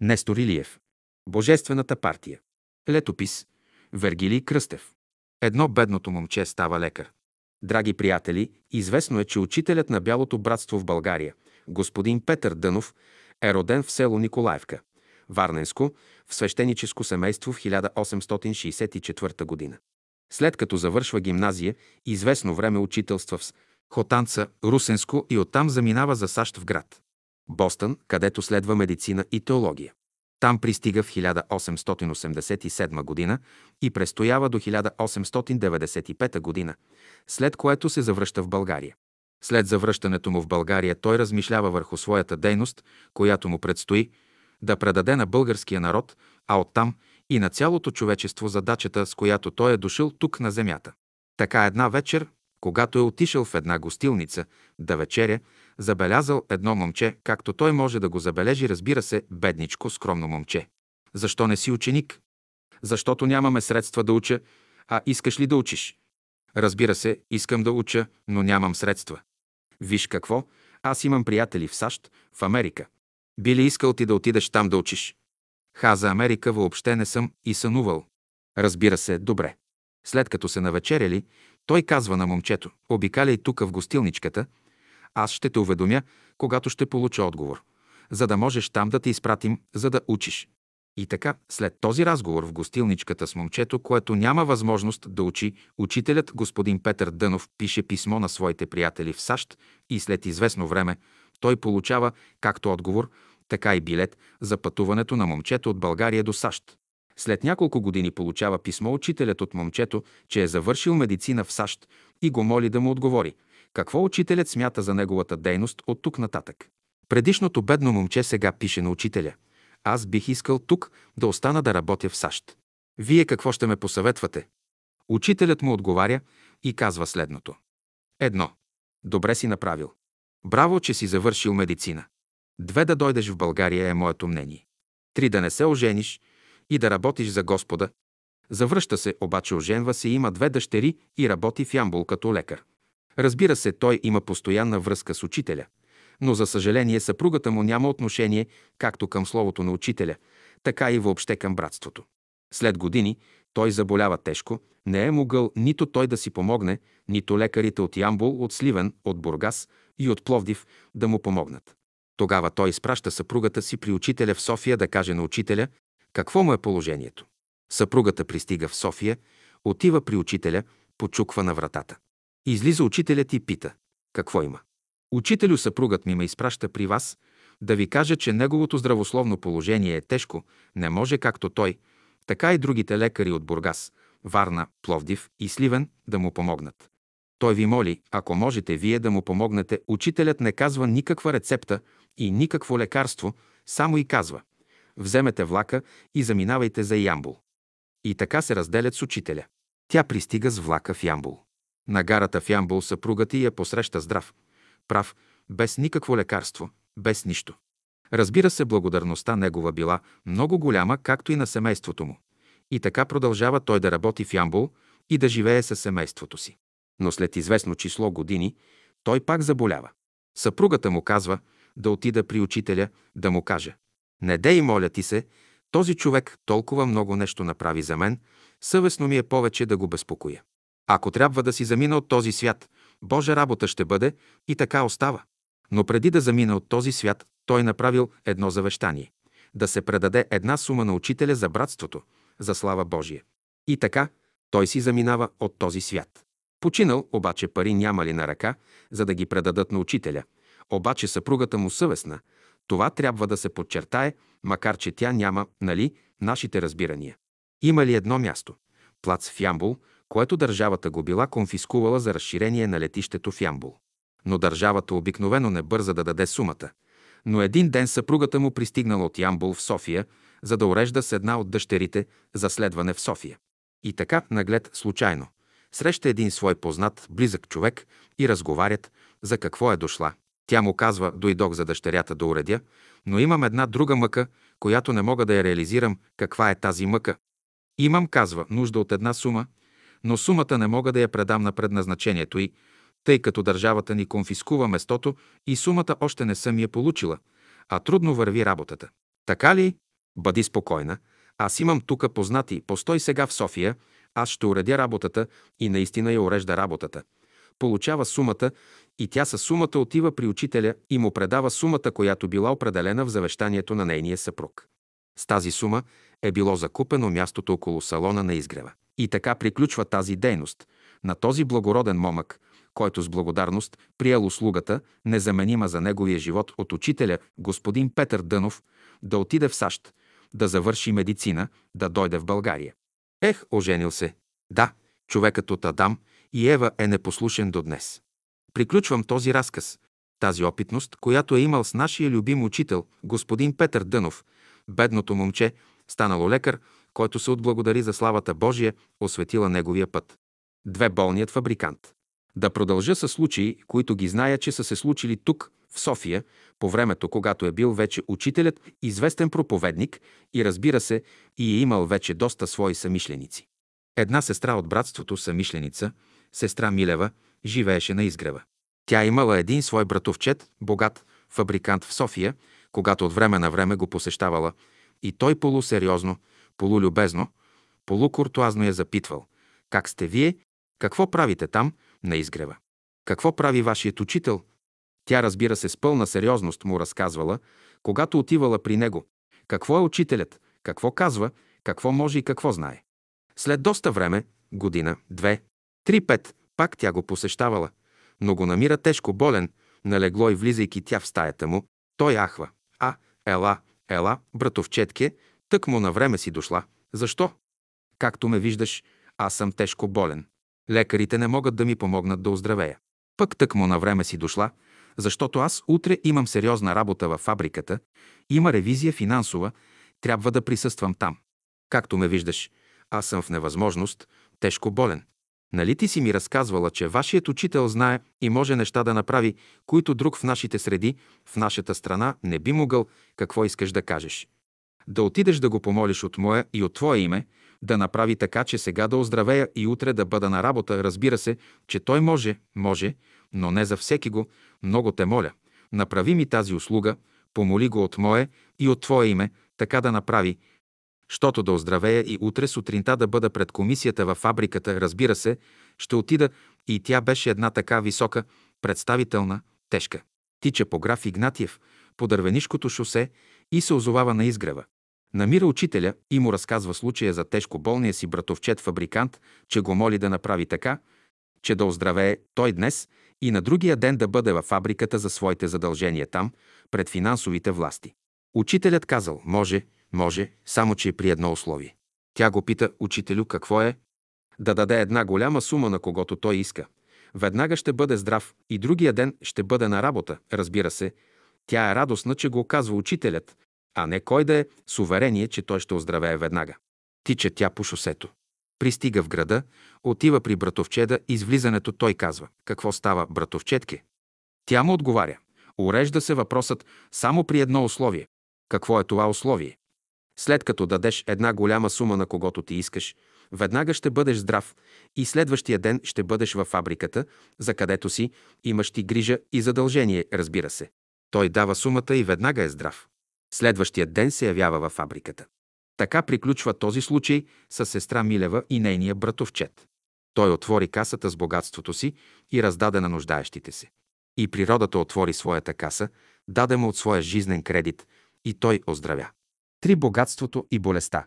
Нестор Илиев. Божествената партия. Летопис. Вергилий Кръстев. Едно бедното момче става лекар. Драги приятели, известно е, че учителят на Бялото братство в България, господин Петър Дънов, е роден в село Николаевка, Варненско, в свещеническо семейство в 1864 година. След като завършва гимназия, известно време учителства в Хотанца, Русенско и оттам заминава за САЩ в град. Бостън, където следва медицина и теология. Там пристига в 1887 година и престоява до 1895 година, след което се завръща в България. След завръщането му в България той размишлява върху своята дейност, която му предстои, да предаде на българския народ, а оттам и на цялото човечество задачата, с която той е дошъл тук на земята. Така една вечер, когато е отишъл в една гостилница да вечеря, забелязал едно момче, както той може да го забележи, разбира се, бедничко, скромно момче. Защо не си ученик? Защото нямаме средства да уча, а искаш ли да учиш? Разбира се, искам да уча, но нямам средства. Виж какво, аз имам приятели в САЩ, в Америка. Би ли искал ти да отидеш там да учиш? Ха, за Америка въобще не съм и сънувал. Разбира се, добре. След като се навечеряли, той казва на момчето, обикаляй тук в гостилничката, аз ще те уведомя, когато ще получа отговор, за да можеш там да те изпратим, за да учиш. И така, след този разговор в гостилничката с момчето, което няма възможност да учи, учителят господин Петър Дънов пише писмо на своите приятели в САЩ и след известно време той получава както отговор, така и билет за пътуването на момчето от България до САЩ. След няколко години получава писмо учителят от момчето, че е завършил медицина в САЩ и го моли да му отговори. Какво учителят смята за неговата дейност от тук нататък? Предишното бедно момче сега пише на учителя. Аз бих искал тук да остана да работя в САЩ. Вие какво ще ме посъветвате? Учителят му отговаря и казва следното. Едно. Добре си направил. Браво, че си завършил медицина. Две да дойдеш в България е моето мнение. Три да не се ожениш и да работиш за Господа. Завръща се, обаче оженва се, има две дъщери и работи в Ямбул като лекар. Разбира се, той има постоянна връзка с учителя, но за съжаление съпругата му няма отношение както към словото на учителя, така и въобще към братството. След години той заболява тежко, не е могъл нито той да си помогне, нито лекарите от Ямбул, от Сливен, от Бургас и от Пловдив да му помогнат. Тогава той изпраща съпругата си при учителя в София да каже на учителя какво му е положението. Съпругата пристига в София, отива при учителя, почуква на вратата. Излиза учителят и пита какво има. Учителю съпругът ми ме изпраща при вас да ви кажа, че неговото здравословно положение е тежко, не може както той, така и другите лекари от Бургас, Варна, Пловдив и Сливен да му помогнат. Той ви моли, ако можете вие да му помогнете, учителят не казва никаква рецепта и никакво лекарство, само и казва «Вземете влака и заминавайте за Ямбул». И така се разделят с учителя. Тя пристига с влака в Ямбул. На гарата в Ямбул съпругът ти я посреща здрав, прав, без никакво лекарство, без нищо. Разбира се, благодарността негова била много голяма, както и на семейството му. И така продължава той да работи в Ямбул и да живее със семейството си. Но след известно число години той пак заболява. Съпругата му казва да отида при учителя, да му каже «Не дей, моля ти се, този човек толкова много нещо направи за мен, съвестно ми е повече да го безпокоя. Ако трябва да си замина от този свят, Божа работа ще бъде и така остава. Но преди да замине от този свят, той направил едно завещание – да се предаде една сума на учителя за братството, за слава Божия. И така, той си заминава от този свят. Починал, обаче пари няма ли на ръка, за да ги предадат на учителя. Обаче съпругата му съвестна. Това трябва да се подчертае, макар че тя няма, нали, нашите разбирания. Има ли едно място? Плац в Ямбул, което държавата го била конфискувала за разширение на летището в Ямбул. Но държавата обикновено не бърза да даде сумата. Но един ден съпругата му пристигнала от Ямбул в София, за да урежда с една от дъщерите за следване в София. И така, наглед, случайно, среща един свой познат, близък човек и разговарят за какво е дошла. Тя му казва, дойдох за дъщерята да уредя, но имам една друга мъка, която не мога да я реализирам. Каква е тази мъка? Имам, казва, нужда от една сума, но сумата не мога да я предам на предназначението й, тъй като държавата ни конфискува местото и сумата още не съм я получила, а трудно върви работата. Така ли? Бъди спокойна. Аз имам тук познати. Постой сега в София. Аз ще уредя работата и наистина я урежда работата. Получава сумата и тя със сумата отива при учителя и му предава сумата, която била определена в завещанието на нейния съпруг. С тази сума е било закупено мястото около салона на изгрева. И така приключва тази дейност на този благороден момък, който с благодарност приел услугата, незаменима за неговия живот от учителя, господин Петър Дънов, да отиде в САЩ, да завърши медицина, да дойде в България. Ех, оженил се. Да, човекът от Адам и Ева е непослушен до днес. Приключвам този разказ, тази опитност, която е имал с нашия любим учител, господин Петър Дънов, бедното момче, станало лекар, който се отблагодари за славата Божия, осветила неговия път. Две болният фабрикант. Да продължа с случаи, които ги зная, че са се случили тук, в София, по времето, когато е бил вече учителят, известен проповедник и разбира се, и е имал вече доста свои самишленици. Една сестра от братството, самишленица, сестра Милева, живееше на изгрева. Тя имала един свой братовчет, богат, фабрикант в София, когато от време на време го посещавала, и той полусериозно, полулюбезно, полукуртуазно я запитвал. Как сте вие? Какво правите там, на изгрева? Какво прави вашият учител? Тя, разбира се, с пълна сериозност му разказвала, когато отивала при него. Какво е учителят? Какво казва? Какво може и какво знае? След доста време, година, две, три, пет, пак тя го посещавала, но го намира тежко болен, налегло и влизайки тя в стаята му, той ахва. А, ела, ела, братовчетке, тък му на време си дошла. Защо? Както ме виждаш, аз съм тежко болен. Лекарите не могат да ми помогнат да оздравея. Пък тък му на време си дошла, защото аз утре имам сериозна работа във фабриката, има ревизия финансова, трябва да присъствам там. Както ме виждаш, аз съм в невъзможност, тежко болен. Нали ти си ми разказвала, че вашият учител знае и може неща да направи, които друг в нашите среди, в нашата страна не би могъл, какво искаш да кажеш? Да отидеш да го помолиш от моя и от твое име, да направи така, че сега да оздравея и утре да бъда на работа. Разбира се, че той може, може, но не за всеки го. Много те моля, направи ми тази услуга, помоли го от мое и от твое име, така да направи, щото да оздравея и утре сутринта да бъда пред комисията във фабриката, разбира се, ще отида и тя беше една така висока, представителна, тежка. Тича по граф Игнатиев, по дървенишкото шосе и се озовава на изгрева. Намира учителя и му разказва случая за тежко болния си братовчет фабрикант, че го моли да направи така, че да оздравее той днес и на другия ден да бъде във фабриката за своите задължения там, пред финансовите власти. Учителят казал, може, може, само че при едно условие. Тя го пита, учителю, какво е? Да даде една голяма сума на когото той иска. Веднага ще бъде здрав и другия ден ще бъде на работа, разбира се. Тя е радостна, че го казва учителят, а не кой да е с уверение, че той ще оздравее веднага. Тича тя по шосето. Пристига в града, отива при братовчеда и с влизането той казва «Какво става, братовчетке?» Тя му отговаря «Урежда се въпросът само при едно условие». Какво е това условие? След като дадеш една голяма сума на когото ти искаш, веднага ще бъдеш здрав и следващия ден ще бъдеш във фабриката, за където си, имаш ти грижа и задължение, разбира се. Той дава сумата и веднага е здрав. Следващия ден се явява във фабриката. Така приключва този случай с сестра Милева и нейния братовчет. Той отвори касата с богатството си и раздаде на нуждаещите се. И природата отвори своята каса, даде му от своя жизнен кредит и той оздравя. Три богатството и болестта.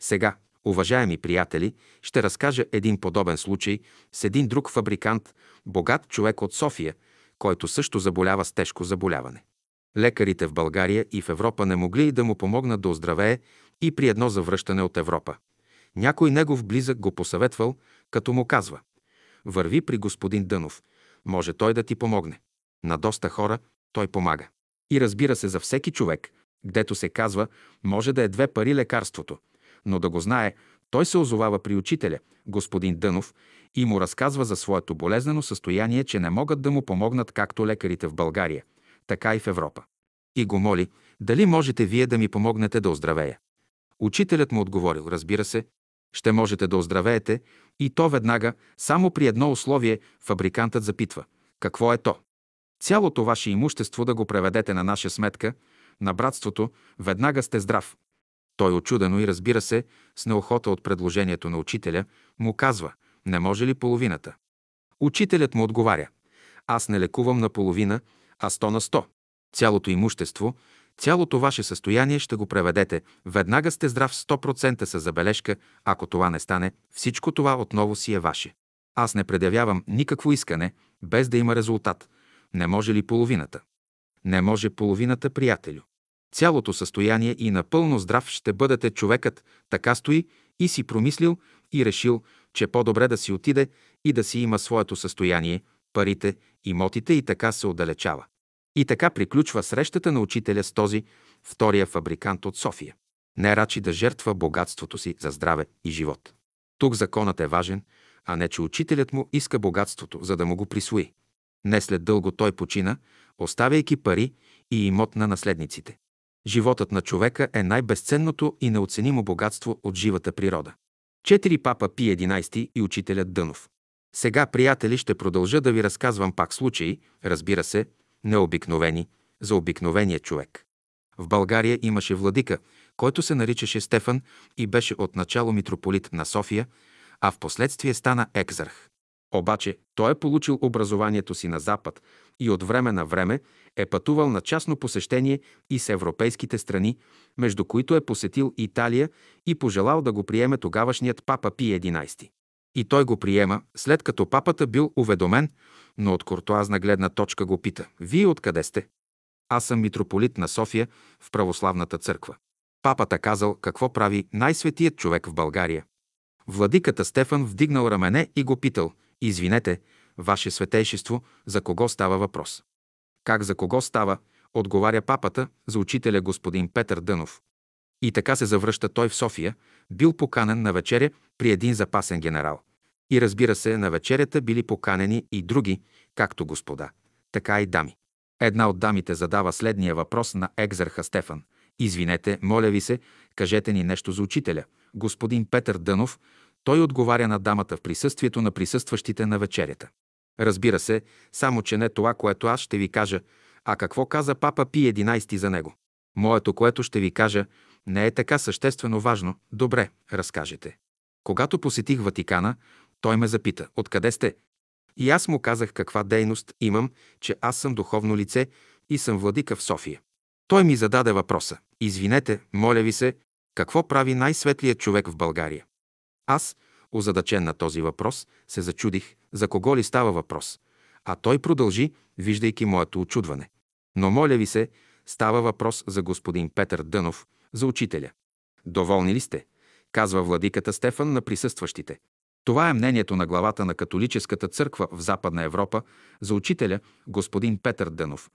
Сега, уважаеми приятели, ще разкажа един подобен случай с един друг фабрикант, богат човек от София, който също заболява с тежко заболяване. Лекарите в България и в Европа не могли да му помогнат да оздравее и при едно завръщане от Европа. Някой негов близък го посъветвал, като му казва «Върви при господин Дънов, може той да ти помогне». На доста хора той помага. И разбира се, за всеки човек, гдето се казва, може да е две пари лекарството, но да го знае, той се озовава при учителя, господин Дънов, и му разказва за своето болезнено състояние, че не могат да му помогнат както лекарите в България, така и в Европа. И го моли, дали можете вие да ми помогнете да оздравея. Учителят му отговорил, разбира се, ще можете да оздравеете и то веднага, само при едно условие фабрикантът запитва. Какво е то? Цялото ваше имущество да го преведете на наша сметка, на братството, веднага сте здрав. Той очудено и разбира се, с неохота от предложението на учителя, му казва, не може ли половината? Учителят му отговаря, аз не лекувам на половина, а сто на сто. Цялото имущество, цялото ваше състояние ще го преведете. Веднага сте здрав 100% с забележка. Ако това не стане, всичко това отново си е ваше. Аз не предявявам никакво искане, без да има резултат. Не може ли половината? Не може половината, приятелю. Цялото състояние и напълно здрав ще бъдете човекът, така стои и си промислил и решил, че по-добре да си отиде и да си има своето състояние, парите, имотите и така се отдалечава. И така приключва срещата на учителя с този втория фабрикант от София. Не рачи да жертва богатството си за здраве и живот. Тук законът е важен, а не че учителят му иска богатството, за да му го присвои. Не след дълго той почина, оставяйки пари и имот на наследниците. Животът на човека е най-безценното и неоценимо богатство от живата природа. Четири папа Пи 11 и учителят Дънов. Сега, приятели, ще продължа да ви разказвам пак случаи, разбира се, необикновени, за обикновения човек. В България имаше владика, който се наричаше Стефан и беше отначало митрополит на София, а в последствие стана екзарх. Обаче той е получил образованието си на Запад и от време на време е пътувал на частно посещение и с европейските страни, между които е посетил Италия и пожелал да го приеме тогавашният папа Пи 11. И той го приема, след като папата бил уведомен, но от куртуазна гледна точка го пита. Вие откъде сте? Аз съм митрополит на София в православната църква. Папата казал какво прави най-светият човек в България. Владиката Стефан вдигнал рамене и го питал. Извинете, Ваше светейшество, за кого става въпрос? Как за кого става? Отговаря папата за учителя господин Петър Дънов. И така се завръща той в София, бил поканен на вечеря при един запасен генерал. И разбира се, на вечерята били поканени и други, както господа, така и дами. Една от дамите задава следния въпрос на екзарха Стефан. Извинете, моля ви се, кажете ни нещо за учителя. Господин Петър Дънов, той отговаря на дамата в присъствието на присъстващите на вечерята. Разбира се, само че не това, което аз ще ви кажа, а какво каза папа Пи 11 за него. Моето, което ще ви кажа, не е така съществено важно. Добре, разкажете. Когато посетих Ватикана, той ме запита, откъде сте? И аз му казах каква дейност имам, че аз съм духовно лице и съм владика в София. Той ми зададе въпроса. Извинете, моля ви се, какво прави най-светлият човек в България? Аз, озадачен на този въпрос, се зачудих, за кого ли става въпрос. А той продължи, виждайки моето очудване. Но моля ви се, става въпрос за господин Петър Дънов, за учителя. Доволни ли сте? казва владиката Стефан на присъстващите. Това е мнението на главата на католическата църква в Западна Европа за учителя господин Петър Дънов.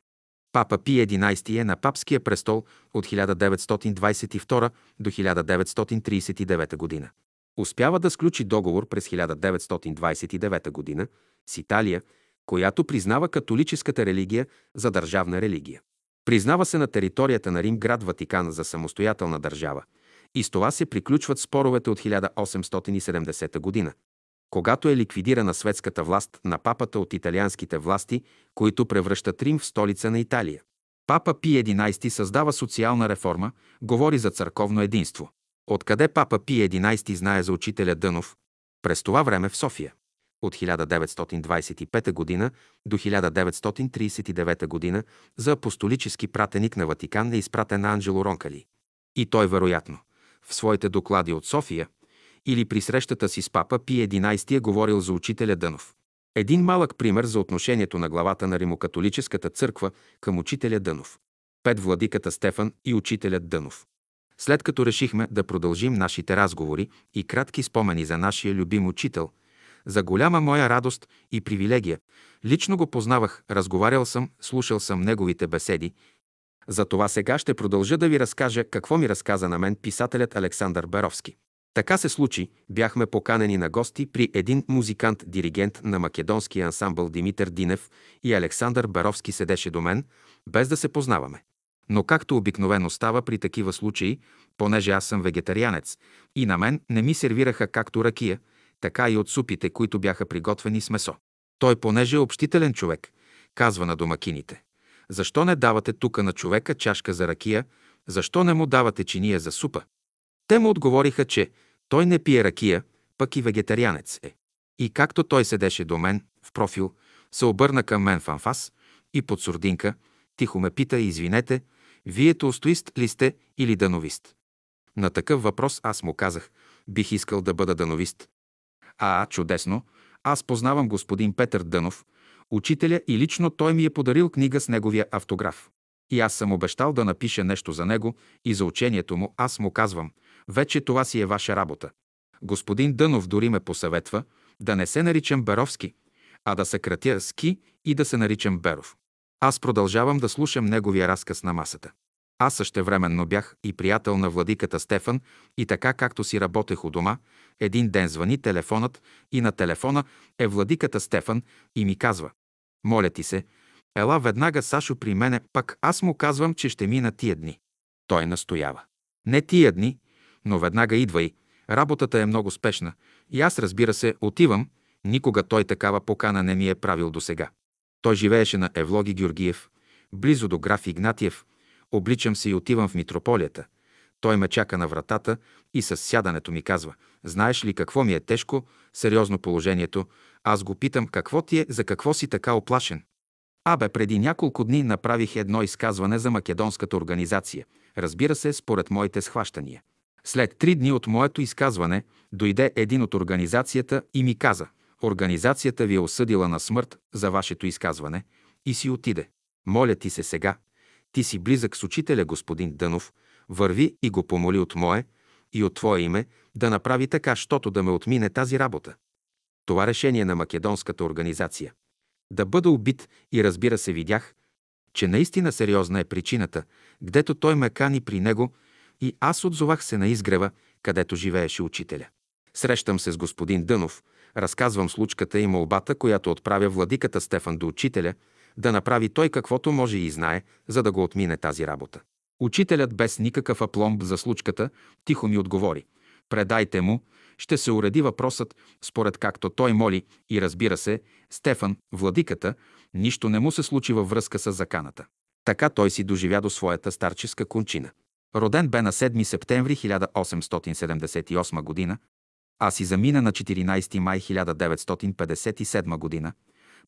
Папа Пи 11 е на папския престол от 1922 до 1939 година. Успява да сключи договор през 1929 година с Италия, която признава католическата религия за държавна религия. Признава се на територията на Рим град Ватикан за самостоятелна държава и с това се приключват споровете от 1870 година, когато е ликвидирана светската власт на папата от италианските власти, които превръщат Рим в столица на Италия. Папа Пи 11 създава социална реформа, говори за църковно единство. Откъде папа Пи 11 знае за учителя Дънов? През това време в София. От 1925 г. до 1939 г. за апостолически пратеник на Ватикан е изпратен Анджело Ронкали. И той вероятно в своите доклади от София или при срещата си с папа Пи 11 е говорил за учителя Дънов. Един малък пример за отношението на главата на Римокатолическата църква към учителя Дънов. Пет владиката Стефан и учителят Дънов. След като решихме да продължим нашите разговори и кратки спомени за нашия любим учител, за голяма моя радост и привилегия, лично го познавах, разговарял съм, слушал съм неговите беседи. За това сега ще продължа да ви разкажа какво ми разказа на мен писателят Александър Беровски. Така се случи, бяхме поканени на гости при един музикант-диригент на македонския ансамбъл Димитър Динев и Александър Беровски седеше до мен, без да се познаваме. Но както обикновено става при такива случаи, понеже аз съм вегетарианец и на мен не ми сервираха както ракия, така и от супите, които бяха приготвени с месо. Той, понеже е общителен човек, казва на домакините. Защо не давате тука на човека чашка за ракия, защо не му давате чиния за супа? Те му отговориха, че той не пие ракия, пък и вегетарианец е. И както той седеше до мен, в профил, се обърна към мен в анфас и под сурдинка, тихо ме пита, извинете, вие толстоист ли сте или дановист? На такъв въпрос аз му казах, бих искал да бъда дановист. А, чудесно, аз познавам господин Петър Дънов, учителя и лично той ми е подарил книга с неговия автограф. И аз съм обещал да напиша нещо за него и за учението му. Аз му казвам, вече това си е ваша работа. Господин Дънов дори ме посъветва да не се наричам Беровски, а да съкратя Ски и да се наричам Беров. Аз продължавам да слушам неговия разказ на масата. Аз същевременно бях и приятел на владиката Стефан и така както си работех у дома, един ден звъни телефонът и на телефона е владиката Стефан и ми казва «Моля ти се, ела веднага Сашо при мене, пък аз му казвам, че ще мина тия дни». Той настоява. Не тия дни, но веднага идвай, работата е много спешна и аз разбира се отивам, никога той такава покана не ми е правил досега. Той живееше на Евлоги Георгиев, близо до граф Игнатиев, Обличам се и отивам в митрополията. Той ме чака на вратата и с сядането ми казва, знаеш ли какво ми е тежко, сериозно положението, аз го питам какво ти е, за какво си така оплашен. Абе, преди няколко дни направих едно изказване за македонската организация, разбира се, според моите схващания. След три дни от моето изказване дойде един от организацията и ми каза, организацията ви е осъдила на смърт за вашето изказване и си отиде. Моля ти се сега, ти си близък с учителя, господин Дънов, върви и го помоли от мое и от твое име да направи така, щото да ме отмине тази работа. Това решение на македонската организация. Да бъда убит и разбира се видях, че наистина сериозна е причината, гдето той ме кани при него и аз отзовах се на изгрева, където живееше учителя. Срещам се с господин Дънов, разказвам случката и молбата, която отправя владиката Стефан до учителя – да направи той каквото може и знае, за да го отмине тази работа. Учителят без никакъв апломб за случката тихо ми отговори. Предайте му, ще се уреди въпросът, според както той моли и разбира се, Стефан, владиката, нищо не му се случи във връзка с заканата. Така той си доживя до своята старческа кончина. Роден бе на 7 септември 1878 г., а си замина на 14 май 1957 г.,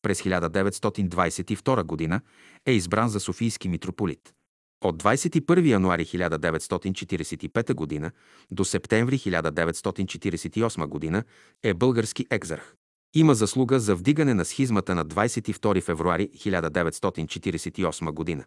през 1922 г. е избран за Софийски митрополит. От 21 януари 1945 г. до септември 1948 г. е български екзарх. Има заслуга за вдигане на схизмата на 22 февруари 1948 г.,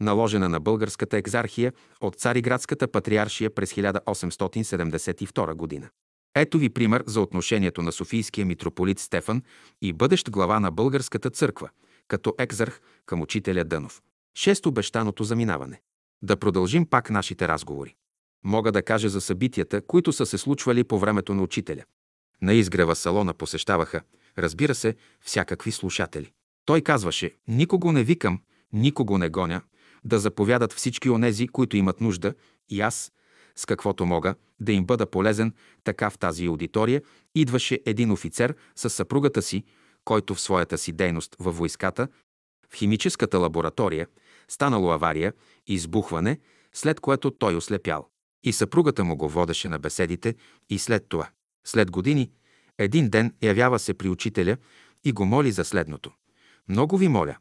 наложена на българската екзархия от Цариградската патриаршия през 1872 г. Ето ви пример за отношението на Софийския митрополит Стефан и бъдещ глава на българската църква, като екзарх към учителя Дънов. Шесто обещаното заминаване. Да продължим пак нашите разговори. Мога да кажа за събитията, които са се случвали по времето на учителя. На изгрева салона посещаваха, разбира се, всякакви слушатели. Той казваше, никого не викам, никого не гоня, да заповядат всички онези, които имат нужда, и аз, с каквото мога, да им бъда полезен, така в тази аудитория идваше един офицер с съпругата си, който в своята си дейност във войската, в химическата лаборатория, станало авария, избухване, след което той ослепял. И съпругата му го водеше на беседите и след това. След години, един ден явява се при учителя и го моли за следното. Много ви моля,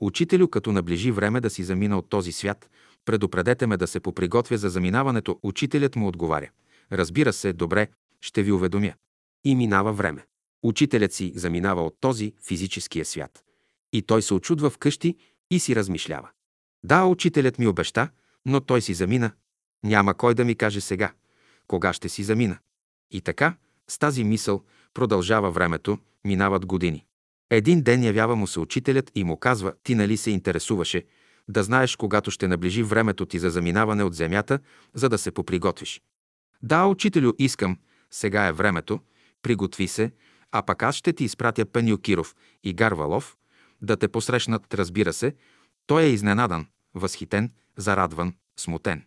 учителю, като наближи време да си замина от този свят, Предупредете ме да се поприготвя за заминаването. Учителят му отговаря. Разбира се, добре, ще ви уведомя. И минава време. Учителят си заминава от този физическия свят. И той се очудва вкъщи и си размишлява. Да, учителят ми обеща, но той си замина. Няма кой да ми каже сега, кога ще си замина. И така, с тази мисъл продължава времето, минават години. Един ден явява му се учителят и му казва, ти нали се интересуваше, да знаеш, когато ще наближи времето ти за заминаване от земята, за да се поприготвиш. Да, учителю, искам, сега е времето, приготви се, а пък аз ще ти изпратя Пеню Киров и Гарвалов, да те посрещнат, разбира се. Той е изненадан, възхитен, зарадван, смутен.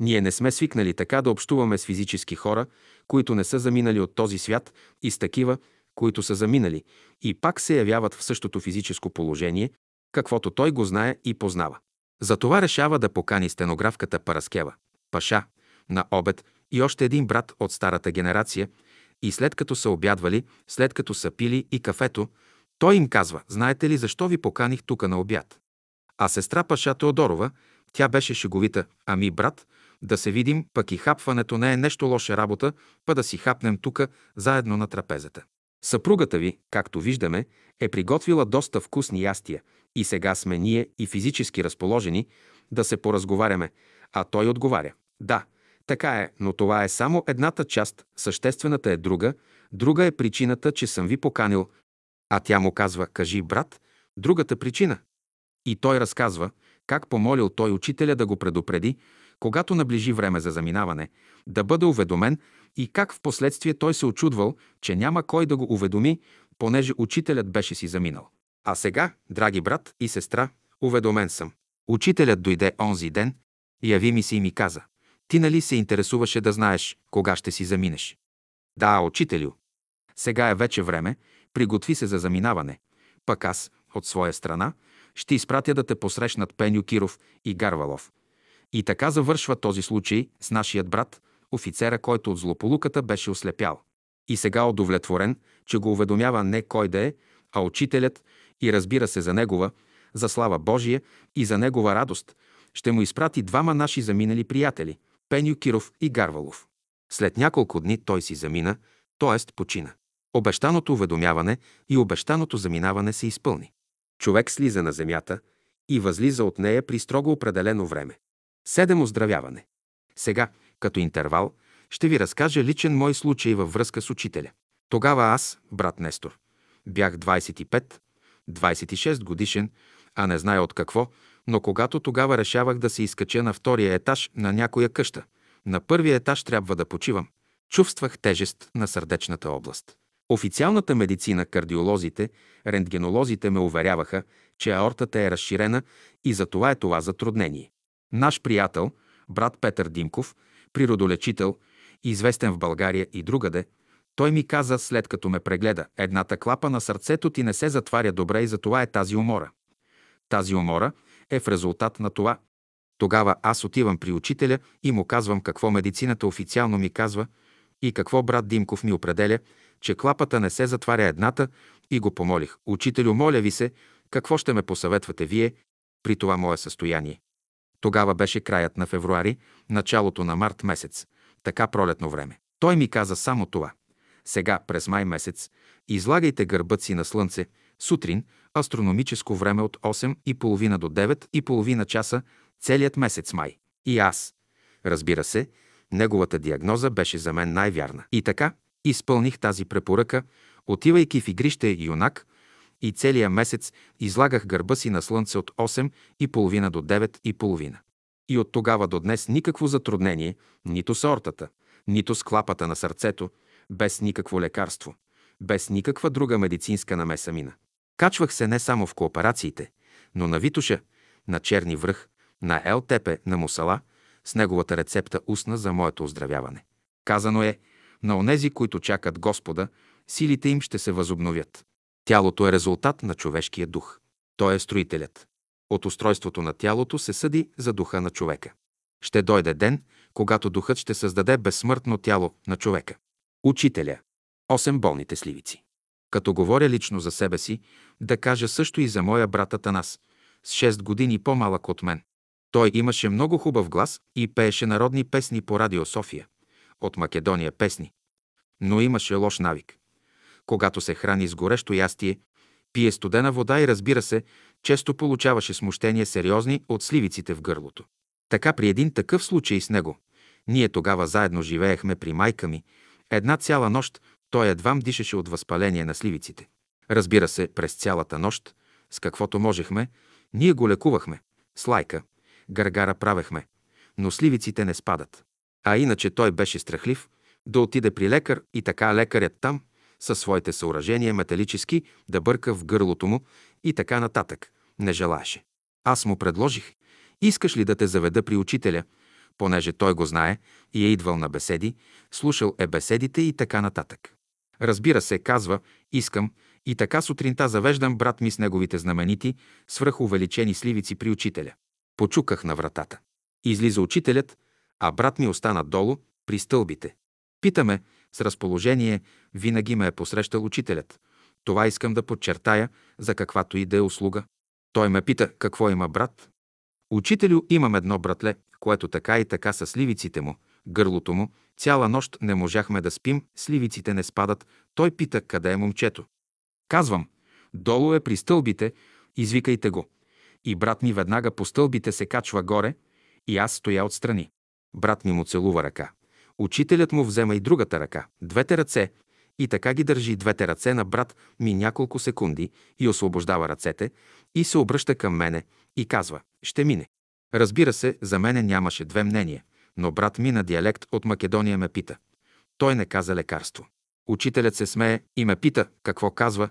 Ние не сме свикнали така да общуваме с физически хора, които не са заминали от този свят и с такива, които са заминали и пак се явяват в същото физическо положение, каквото той го знае и познава. Затова решава да покани стенографката Параскева, Паша, на обед и още един брат от старата генерация, и след като са обядвали, след като са пили и кафето, той им казва, знаете ли защо ви поканих тука на обяд? А сестра Паша Теодорова, тя беше шеговита, ами брат, да се видим, пък и хапването не е нещо лоша работа, па да си хапнем тука заедно на трапезата. Съпругата ви, както виждаме, е приготвила доста вкусни ястия и сега сме ние и физически разположени да се поразговаряме, а той отговаря. Да, така е, но това е само едната част, съществената е друга, друга е причината, че съм ви поканил. А тя му казва, кажи, брат, другата причина. И той разказва, как помолил той учителя да го предупреди, когато наближи време за заминаване, да бъде уведомен и как в последствие той се очудвал, че няма кой да го уведоми, понеже учителят беше си заминал. А сега, драги брат и сестра, уведомен съм. Учителят дойде онзи ден, яви ми се и ми каза, ти нали се интересуваше да знаеш кога ще си заминеш? Да, учителю. Сега е вече време, приготви се за заминаване. Пък аз, от своя страна, ще изпратя да те посрещнат Пеню Киров и Гарвалов. И така завършва този случай с нашият брат, офицера, който от злополуката беше ослепял. И сега удовлетворен, че го уведомява не кой да е, а учителят и разбира се за негова, за слава Божия и за негова радост, ще му изпрати двама наши заминали приятели – Пеню Киров и Гарвалов. След няколко дни той си замина, т.е. почина. Обещаното уведомяване и обещаното заминаване се изпълни. Човек слиза на земята и възлиза от нея при строго определено време. Седем оздравяване. Сега, като интервал, ще ви разкажа личен мой случай във връзка с учителя. Тогава аз, брат Нестор, бях 25, 26 годишен, а не зная от какво, но когато тогава решавах да се изкача на втория етаж на някоя къща, на първия етаж трябва да почивам, чувствах тежест на сърдечната област. Официалната медицина, кардиолозите, рентгенолозите ме уверяваха, че аортата е разширена и за това е това затруднение. Наш приятел, брат Петър Димков, природолечител, известен в България и другаде, той ми каза, след като ме прегледа, едната клапа на сърцето ти не се затваря добре и затова е тази умора. Тази умора е в резултат на това. Тогава аз отивам при учителя и му казвам какво медицината официално ми казва и какво брат Димков ми определя, че клапата не се затваря едната и го помолих. Учителю, моля ви се, какво ще ме посъветвате вие при това мое състояние? Тогава беше краят на февруари, началото на март месец, така пролетно време. Той ми каза само това. Сега, през май месец, излагайте гърбът си на слънце, сутрин, астрономическо време от 8.30 до 9.30 часа, целият месец май. И аз. Разбира се, неговата диагноза беше за мен най-вярна. И така, изпълних тази препоръка, отивайки в игрище юнак и целия месец излагах гърба си на слънце от 8.30 до 9.30. И от тогава до днес никакво затруднение, нито с ортата, нито с клапата на сърцето, без никакво лекарство, без никаква друга медицинска намеса мина. Качвах се не само в кооперациите, но на Витуша, на Черни връх, на Ел Тепе, на Мусала, с неговата рецепта устна за моето оздравяване. Казано е, на онези, които чакат Господа, силите им ще се възобновят. Тялото е резултат на човешкия дух. Той е строителят. От устройството на тялото се съди за духа на човека. Ще дойде ден, когато духът ще създаде безсмъртно тяло на човека. Учителя. Осем болните сливици. Като говоря лично за себе си, да кажа също и за моя брат Атанас, с 6 години по-малък от мен. Той имаше много хубав глас и пееше народни песни по радио София. От Македония песни. Но имаше лош навик. Когато се храни с горещо ястие, пие студена вода и разбира се, често получаваше смущения сериозни от сливиците в гърлото. Така при един такъв случай с него, ние тогава заедно живеехме при майка ми, една цяла нощ той едвам дишаше от възпаление на сливиците. Разбира се, през цялата нощ, с каквото можехме, ние го лекувахме. С лайка, гаргара правехме, но сливиците не спадат. А иначе той беше страхлив да отиде при лекар и така лекарят там, със своите съоръжения металически, да бърка в гърлото му и така нататък. Не желаеше. Аз му предложих, искаш ли да те заведа при учителя, понеже той го знае и е идвал на беседи, слушал е беседите и така нататък. Разбира се, казва, искам, и така сутринта завеждам брат ми с неговите знаменити, свръхувеличени сливици при учителя. Почуках на вратата. Излиза учителят, а брат ми остана долу, при стълбите. Питаме, с разположение винаги ме е посрещал учителят. Това искам да подчертая, за каквато и да е услуга. Той ме пита, какво има брат? Учителю, имам едно братле, което така и така са сливиците му, гърлото му, цяла нощ не можахме да спим, сливиците не спадат. Той пита, къде е момчето. Казвам, долу е при стълбите, извикайте го. И брат ми веднага по стълбите се качва горе, и аз стоя отстрани. Брат ми му целува ръка. Учителят му взема и другата ръка, двете ръце, и така ги държи двете ръце на брат ми няколко секунди и освобождава ръцете и се обръща към мене и казва «Ще мине». Разбира се, за мене нямаше две мнения, но брат ми на диалект от Македония ме пита. Той не каза лекарство. Учителят се смее и ме пита какво казва.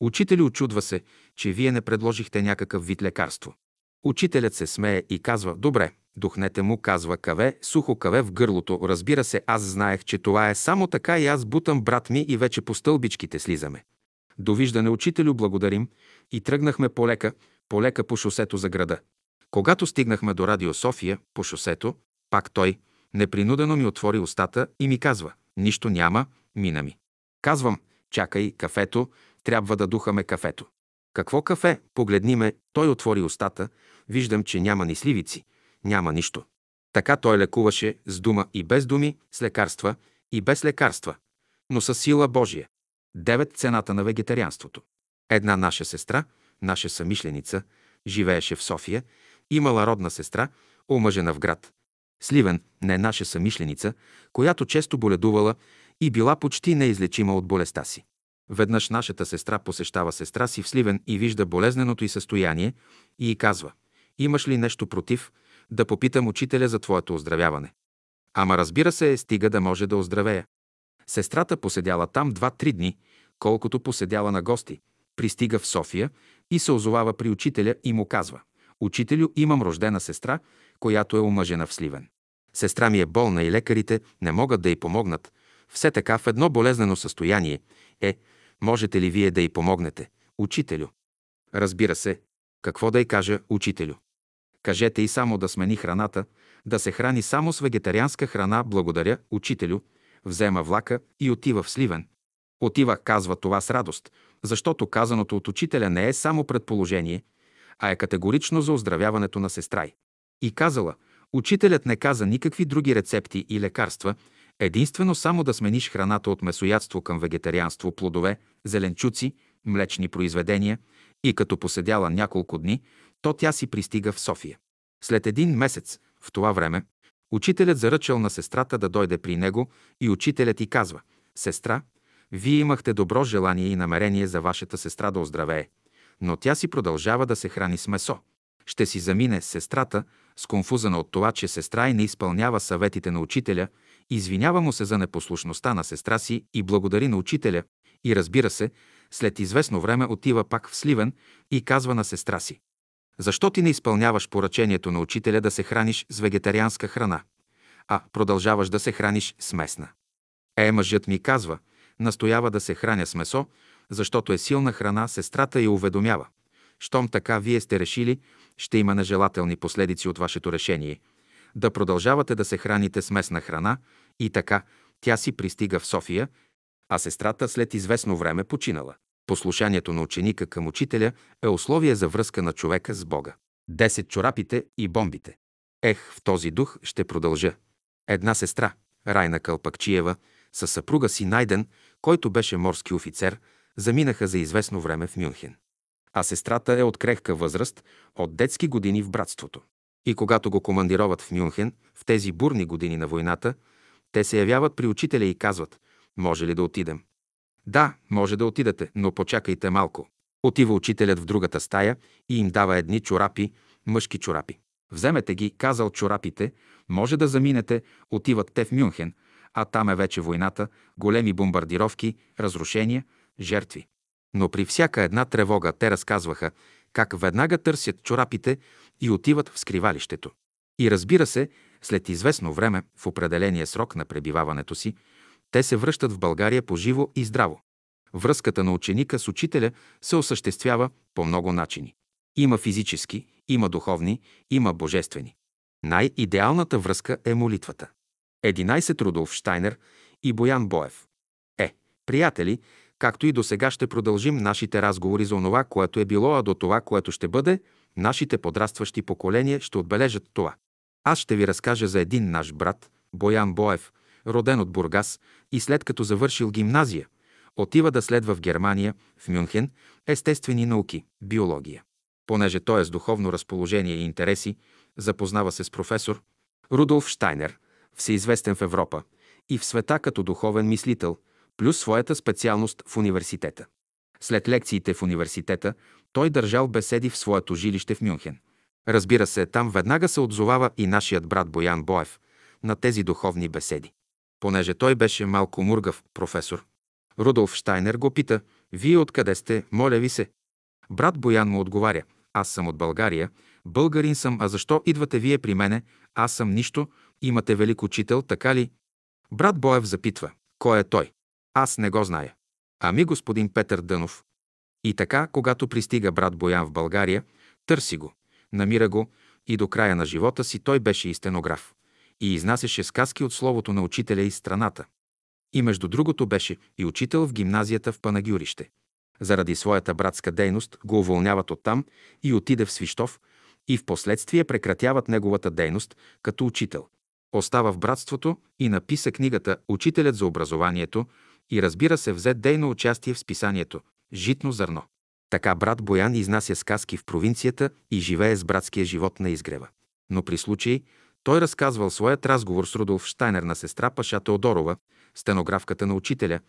Учителю очудва се, че вие не предложихте някакъв вид лекарство. Учителят се смее и казва, добре, духнете му казва каве, сухо каве в гърлото. Разбира се, аз знаех, че това е само така и аз бутам брат ми и вече по стълбичките слизаме. Довиждане, учителю, благодарим и тръгнахме полека, полека по шосето за града. Когато стигнахме до Радио София, по шосето, пак той, непринудено ми отвори устата и ми казва, нищо няма, мина ми. Казвам, чакай, кафето, трябва да духаме кафето. Какво кафе? Погледни ме. Той отвори устата. Виждам, че няма ни сливици. Няма нищо. Така той лекуваше с дума и без думи, с лекарства и без лекарства, но с сила Божия. Девет цената на вегетарианството. Една наша сестра, наша самишленица, живееше в София, имала родна сестра, омъжена в град. Сливен, не наша самишленица, която често боледувала и била почти неизлечима от болестта си. Веднъж нашата сестра посещава сестра си в Сливен и вижда болезненото й състояние и й казва «Имаш ли нещо против? Да попитам учителя за твоето оздравяване». Ама разбира се, стига да може да оздравея. Сестрата поседяла там два-три дни, колкото поседяла на гости. Пристига в София и се озовава при учителя и му казва «Учителю, имам рождена сестра, която е омъжена в Сливен. Сестра ми е болна и лекарите не могат да й помогнат. Все така в едно болезнено състояние е, Можете ли вие да й помогнете, учителю? Разбира се. Какво да й кажа, учителю? Кажете и само да смени храната, да се храни само с вегетарианска храна, благодаря, учителю. Взема влака и отива в Сливен. Отива, казва това с радост, защото казаното от учителя не е само предположение, а е категорично за оздравяването на сестра й. И казала, учителят не каза никакви други рецепти и лекарства, Единствено само да смениш храната от месоядство към вегетарианство, плодове, зеленчуци, млечни произведения и като поседяла няколко дни, то тя си пристига в София. След един месец, в това време, учителят заръчал на сестрата да дойде при него и учителят и казва «Сестра, вие имахте добро желание и намерение за вашата сестра да оздравее, но тя си продължава да се храни с месо. Ще си замине сестрата, сконфузана от това, че сестра и не изпълнява съветите на учителя – Извинява му се за непослушността на сестра си и благодари на учителя и разбира се, след известно време отива пак в Сливен и казва на сестра си. Защо ти не изпълняваш поръчението на учителя да се храниш с вегетарианска храна, а продължаваш да се храниш с местна? Е, мъжът ми казва, настоява да се храня с месо, защото е силна храна, сестрата я уведомява. Щом така вие сте решили, ще има нежелателни последици от вашето решение – да продължавате да се храните с местна храна и така тя си пристига в София, а сестрата след известно време починала. Послушанието на ученика към учителя е условие за връзка на човека с Бога. Десет чорапите и бомбите. Ех, в този дух ще продължа. Една сестра, Райна Кълпакчиева, със съпруга си Найден, който беше морски офицер, заминаха за известно време в Мюнхен. А сестрата е от крехка възраст, от детски години в братството. И когато го командироват в Мюнхен, в тези бурни години на войната, те се явяват при учителя и казват, може ли да отидем? Да, може да отидете, но почакайте малко. Отива учителят в другата стая и им дава едни чорапи, мъжки чорапи. Вземете ги, казал чорапите, може да заминете, отиват те в Мюнхен, а там е вече войната, големи бомбардировки, разрушения, жертви. Но при всяка една тревога те разказваха как веднага търсят чорапите и отиват в скривалището. И разбира се, след известно време, в определения срок на пребиваването си, те се връщат в България по живо и здраво. Връзката на ученика с учителя се осъществява по много начини. Има физически, има духовни, има божествени. Най-идеалната връзка е молитвата. 11. Рудолф Штайнер и Боян Боев. Е, приятели, както и до сега ще продължим нашите разговори за онова, което е било, а до това, което ще бъде, нашите подрастващи поколения ще отбележат това. Аз ще ви разкажа за един наш брат, Боян Боев, роден от Бургас и след като завършил гимназия, отива да следва в Германия, в Мюнхен, естествени науки, биология. Понеже той е с духовно разположение и интереси, запознава се с професор Рудолф Штайнер, всеизвестен в Европа и в света като духовен мислител, плюс своята специалност в университета. След лекциите в университета той държал беседи в своето жилище в Мюнхен. Разбира се, там веднага се отзовава и нашият брат Боян Боев на тези духовни беседи. Понеже той беше малко мургав професор, Рудолф Штайнер го пита, «Вие откъде сте, моля ви се?» Брат Боян му отговаря, «Аз съм от България, българин съм, а защо идвате вие при мене? Аз съм нищо, имате велик учител, така ли?» Брат Боев запитва, «Кой е той?» Аз не го зная. Ами господин Петър Дънов. И така, когато пристига брат Боян в България, търси го, намира го и до края на живота си той беше и стенограф и изнасяше сказки от словото на учителя из страната. И между другото беше и учител в гимназията в Панагюрище. Заради своята братска дейност го уволняват оттам и отиде в Свищов и в последствие прекратяват неговата дейност като учител. Остава в братството и написа книгата «Учителят за образованието» и разбира се взе дейно участие в списанието «Житно зърно». Така брат Боян изнася сказки в провинцията и живее с братския живот на изгрева. Но при случай той разказвал своят разговор с Рудолф Штайнер на сестра Паша Теодорова, стенографката на учителя,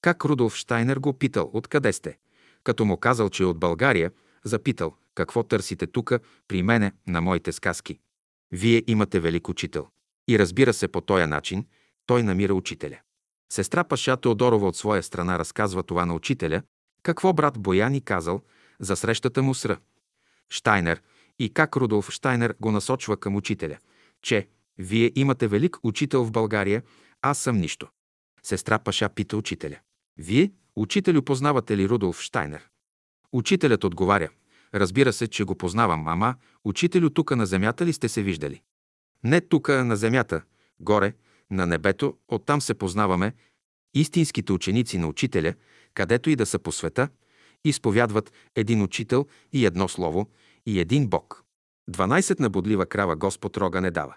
как Рудолф Штайнер го питал «Откъде сте?» Като му казал, че е от България, запитал «Какво търсите тука при мене на моите сказки?» Вие имате велик учител. И разбира се, по този начин той намира учителя. Сестра Паша Теодорова от своя страна разказва това на учителя, какво брат Бояни казал за срещата му с Р. Штайнер и как Рудолф Штайнер го насочва към учителя, че «Вие имате велик учител в България, аз съм нищо». Сестра Паша пита учителя. Вие, учителю, познавате ли Рудолф Штайнер? Учителят отговаря. Разбира се, че го познавам, ама, учителю, тука на земята ли сте се виждали? Не тука на земята, горе, на небето, оттам се познаваме. Истинските ученици на учителя, където и да са по света, изповядват един учител и едно слово и един Бог. 12 на бодлива крава Господ рога не дава.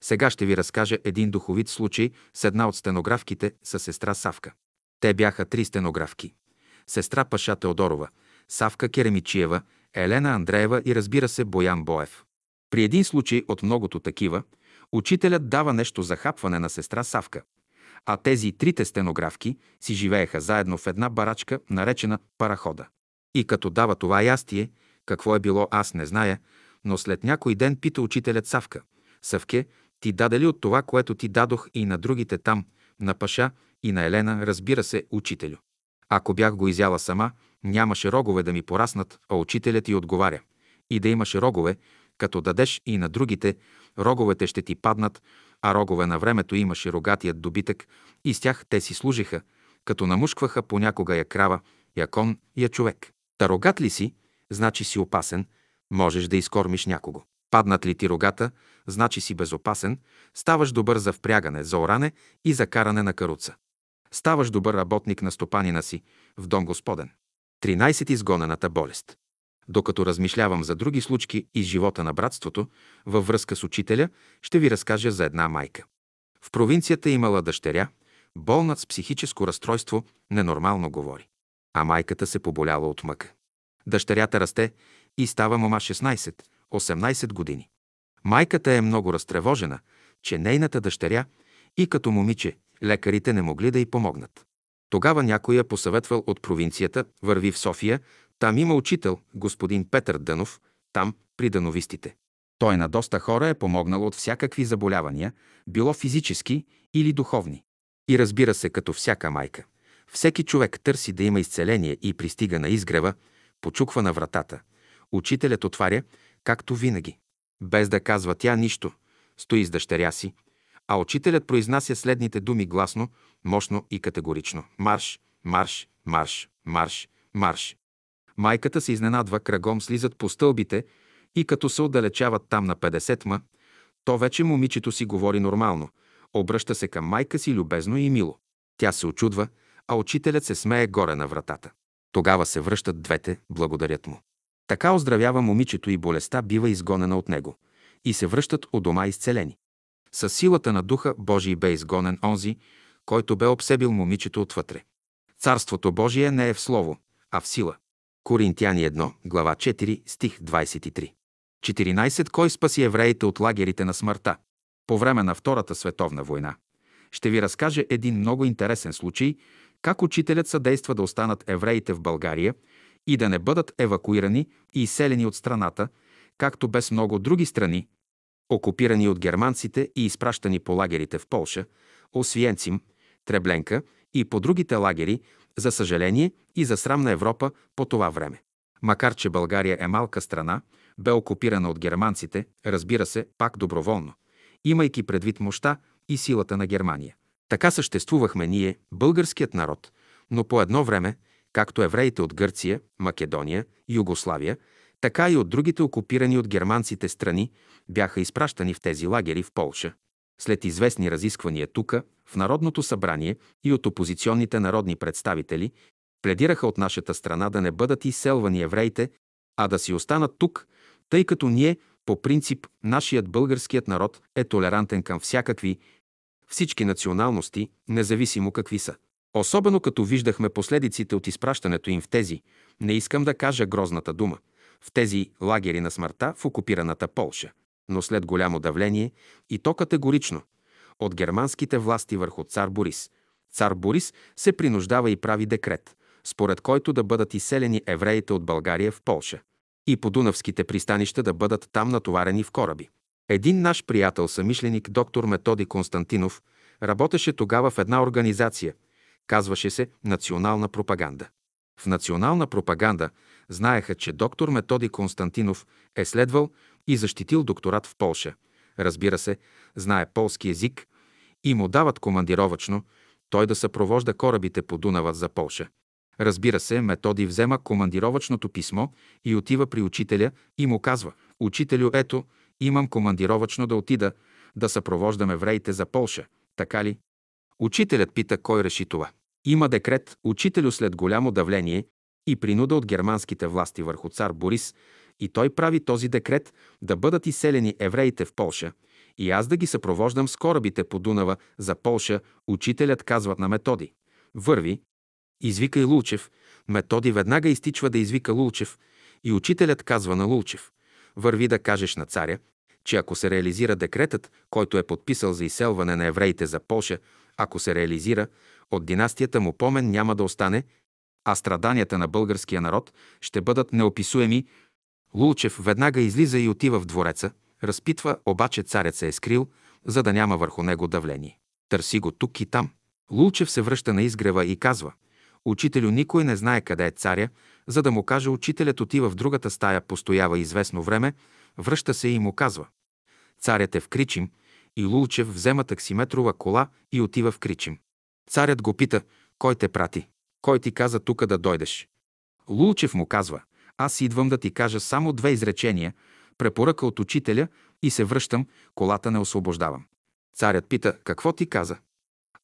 Сега ще ви разкажа един духовит случай с една от стенографките с сестра Савка. Те бяха три стенографки. Сестра Паша Теодорова, Савка Керемичиева, Елена Андреева и разбира се Боян Боев. При един случай от многото такива, учителят дава нещо за хапване на сестра Савка. А тези трите стенографки си живееха заедно в една барачка, наречена Парахода. И като дава това ястие, какво е било аз не зная, но след някой ден пита учителят Савка. Савке, ти даде ли от това, което ти дадох и на другите там, на Паша и на Елена, разбира се, учителю? Ако бях го изяла сама, нямаше рогове да ми пораснат, а учителят ти отговаря. И да имаше рогове, като дадеш и на другите, роговете ще ти паднат, а рогове на времето имаше рогатият добитък и с тях те си служиха, като намушкваха понякога я крава, я кон, я човек. Та рогат ли си, значи си опасен, можеш да изкормиш някого. Паднат ли ти рогата, значи си безопасен, ставаш добър за впрягане, за оране и за каране на каруца. Ставаш добър работник на стопанина си в дом Господен. 13. Изгонената болест. Докато размишлявам за други случки из живота на братството, във връзка с учителя, ще ви разкажа за една майка. В провинцията имала дъщеря, болнат с психическо разстройство, ненормално говори. А майката се поболяла от мъка. Дъщерята расте и става мома 16-18 години. Майката е много разтревожена, че нейната дъщеря и като момиче лекарите не могли да й помогнат. Тогава някой я посъветвал от провинцията, върви в София, там има учител, господин Петър Дънов, там при дановистите. Той на доста хора е помогнал от всякакви заболявания, било физически или духовни. И разбира се, като всяка майка. Всеки човек търси да има изцеление и пристига на изгрева, почуква на вратата. Учителят отваря, както винаги. Без да казва тя нищо, стои с дъщеря си, а учителят произнася следните думи гласно, мощно и категорично. Марш, марш, марш, марш, марш. Майката се изненадва, кръгом слизат по стълбите и като се отдалечават там на 50 ма, то вече момичето си говори нормално. Обръща се към майка си любезно и мило. Тя се очудва, а учителят се смее горе на вратата. Тогава се връщат двете, благодарят му. Така оздравява момичето и болестта бива изгонена от него и се връщат у дома изцелени. С силата на Духа Божий бе изгонен онзи, който бе обсебил момичето отвътре. Царството Божие не е в слово, а в сила. Коринтияни 1, глава 4, стих 23. 14. Кой спаси евреите от лагерите на смъртта? По време на Втората световна война. Ще ви разкаже един много интересен случай, как учителят съдейства да останат евреите в България и да не бъдат евакуирани и изселени от страната, както без много други страни, окупирани от германците и изпращани по лагерите в Полша, Освиенцим, Требленка и по другите лагери, за съжаление и за срам на Европа по това време. Макар, че България е малка страна, бе окупирана от германците, разбира се, пак доброволно, имайки предвид мощта и силата на Германия. Така съществувахме ние, българският народ, но по едно време, както евреите от Гърция, Македония, Югославия, така и от другите окупирани от германците страни бяха изпращани в тези лагери в Полша. След известни разисквания тука, в Народното събрание и от опозиционните народни представители, пледираха от нашата страна да не бъдат изселвани евреите, а да си останат тук, тъй като ние, по принцип, нашият българският народ е толерантен към всякакви, всички националности, независимо какви са. Особено като виждахме последиците от изпращането им в тези, не искам да кажа грозната дума, в тези лагери на смъртта в окупираната Полша. Но след голямо давление, и то категорично, от германските власти върху цар Борис. Цар Борис се принуждава и прави декрет, според който да бъдат изселени евреите от България в Полша и по Дунавските пристанища да бъдат там натоварени в кораби. Един наш приятел, самишленик доктор Методи Константинов, работеше тогава в една организация, казваше се Национална пропаганда. В национална пропаганда знаеха, че доктор Методи Константинов е следвал и защитил докторат в Полша. Разбира се, знае полски език и му дават командировачно той да съпровожда корабите по Дунава за Полша. Разбира се, Методи взема командировачното писмо и отива при учителя и му казва «Учителю, ето, имам командировачно да отида, да съпровождам евреите за Полша. Така ли?» Учителят пита кой реши това. Има декрет, учителю след голямо давление и принуда от германските власти върху цар Борис, и той прави този декрет да бъдат изселени евреите в Полша, и аз да ги съпровождам с корабите по Дунава за Полша, учителят казват на Методи. Върви, извикай Лулчев. Методи веднага изтичва да извика Лулчев и учителят казва на Лулчев. Върви да кажеш на царя, че ако се реализира декретът, който е подписал за изселване на евреите за Полша, ако се реализира, от династията му помен няма да остане, а страданията на българския народ ще бъдат неописуеми. Лулчев веднага излиза и отива в двореца, разпитва, обаче царят се е скрил, за да няма върху него давление. Търси го тук и там. Лулчев се връща на изгрева и казва Учителю никой не знае къде е царя, за да му каже учителят отива в другата стая, постоява известно време, връща се и му казва Царят е в Кричим и Лулчев взема таксиметрова кола и отива в Кричим. Царят го пита, кой те прати? Кой ти каза тука да дойдеш? Лулчев му казва, аз идвам да ти кажа само две изречения, препоръка от учителя и се връщам, колата не освобождавам. Царят пита, какво ти каза?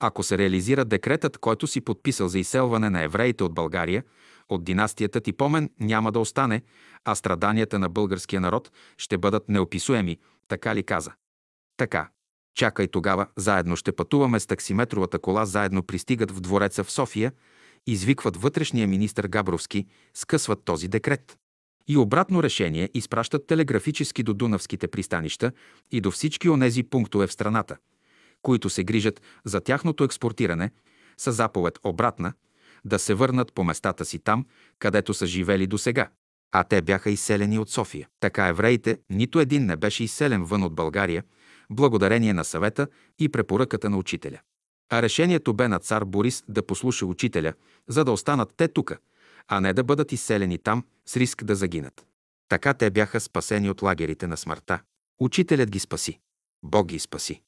Ако се реализира декретът, който си подписал за изселване на евреите от България, от династията ти помен няма да остане, а страданията на българския народ ще бъдат неописуеми, така ли каза? Така. Чакай тогава, заедно ще пътуваме с таксиметровата кола, заедно пристигат в двореца в София, извикват вътрешния министр Габровски, скъсват този декрет. И обратно решение изпращат телеграфически до Дунавските пристанища и до всички онези пунктове в страната, които се грижат за тяхното експортиране, с заповед обратна, да се върнат по местата си там, където са живели до сега. А те бяха изселени от София. Така евреите, нито един не беше изселен вън от България, благодарение на съвета и препоръката на учителя. А решението бе на цар Борис да послуша учителя, за да останат те тука, а не да бъдат изселени там с риск да загинат. Така те бяха спасени от лагерите на смъртта. Учителят ги спаси. Бог ги спаси.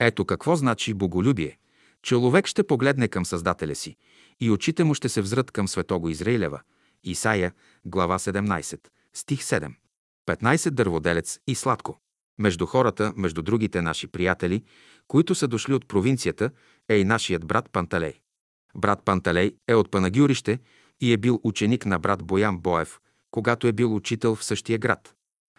Ето какво значи боголюбие. Човек ще погледне към Създателя си и очите му ще се взрат към Светого Израилева. Исаия, глава 17, стих 7. 15 дърводелец и сладко. Между хората, между другите наши приятели, които са дошли от провинцията, е и нашият брат Панталей. Брат Панталей е от Панагюрище и е бил ученик на брат Боян Боев, когато е бил учител в същия град.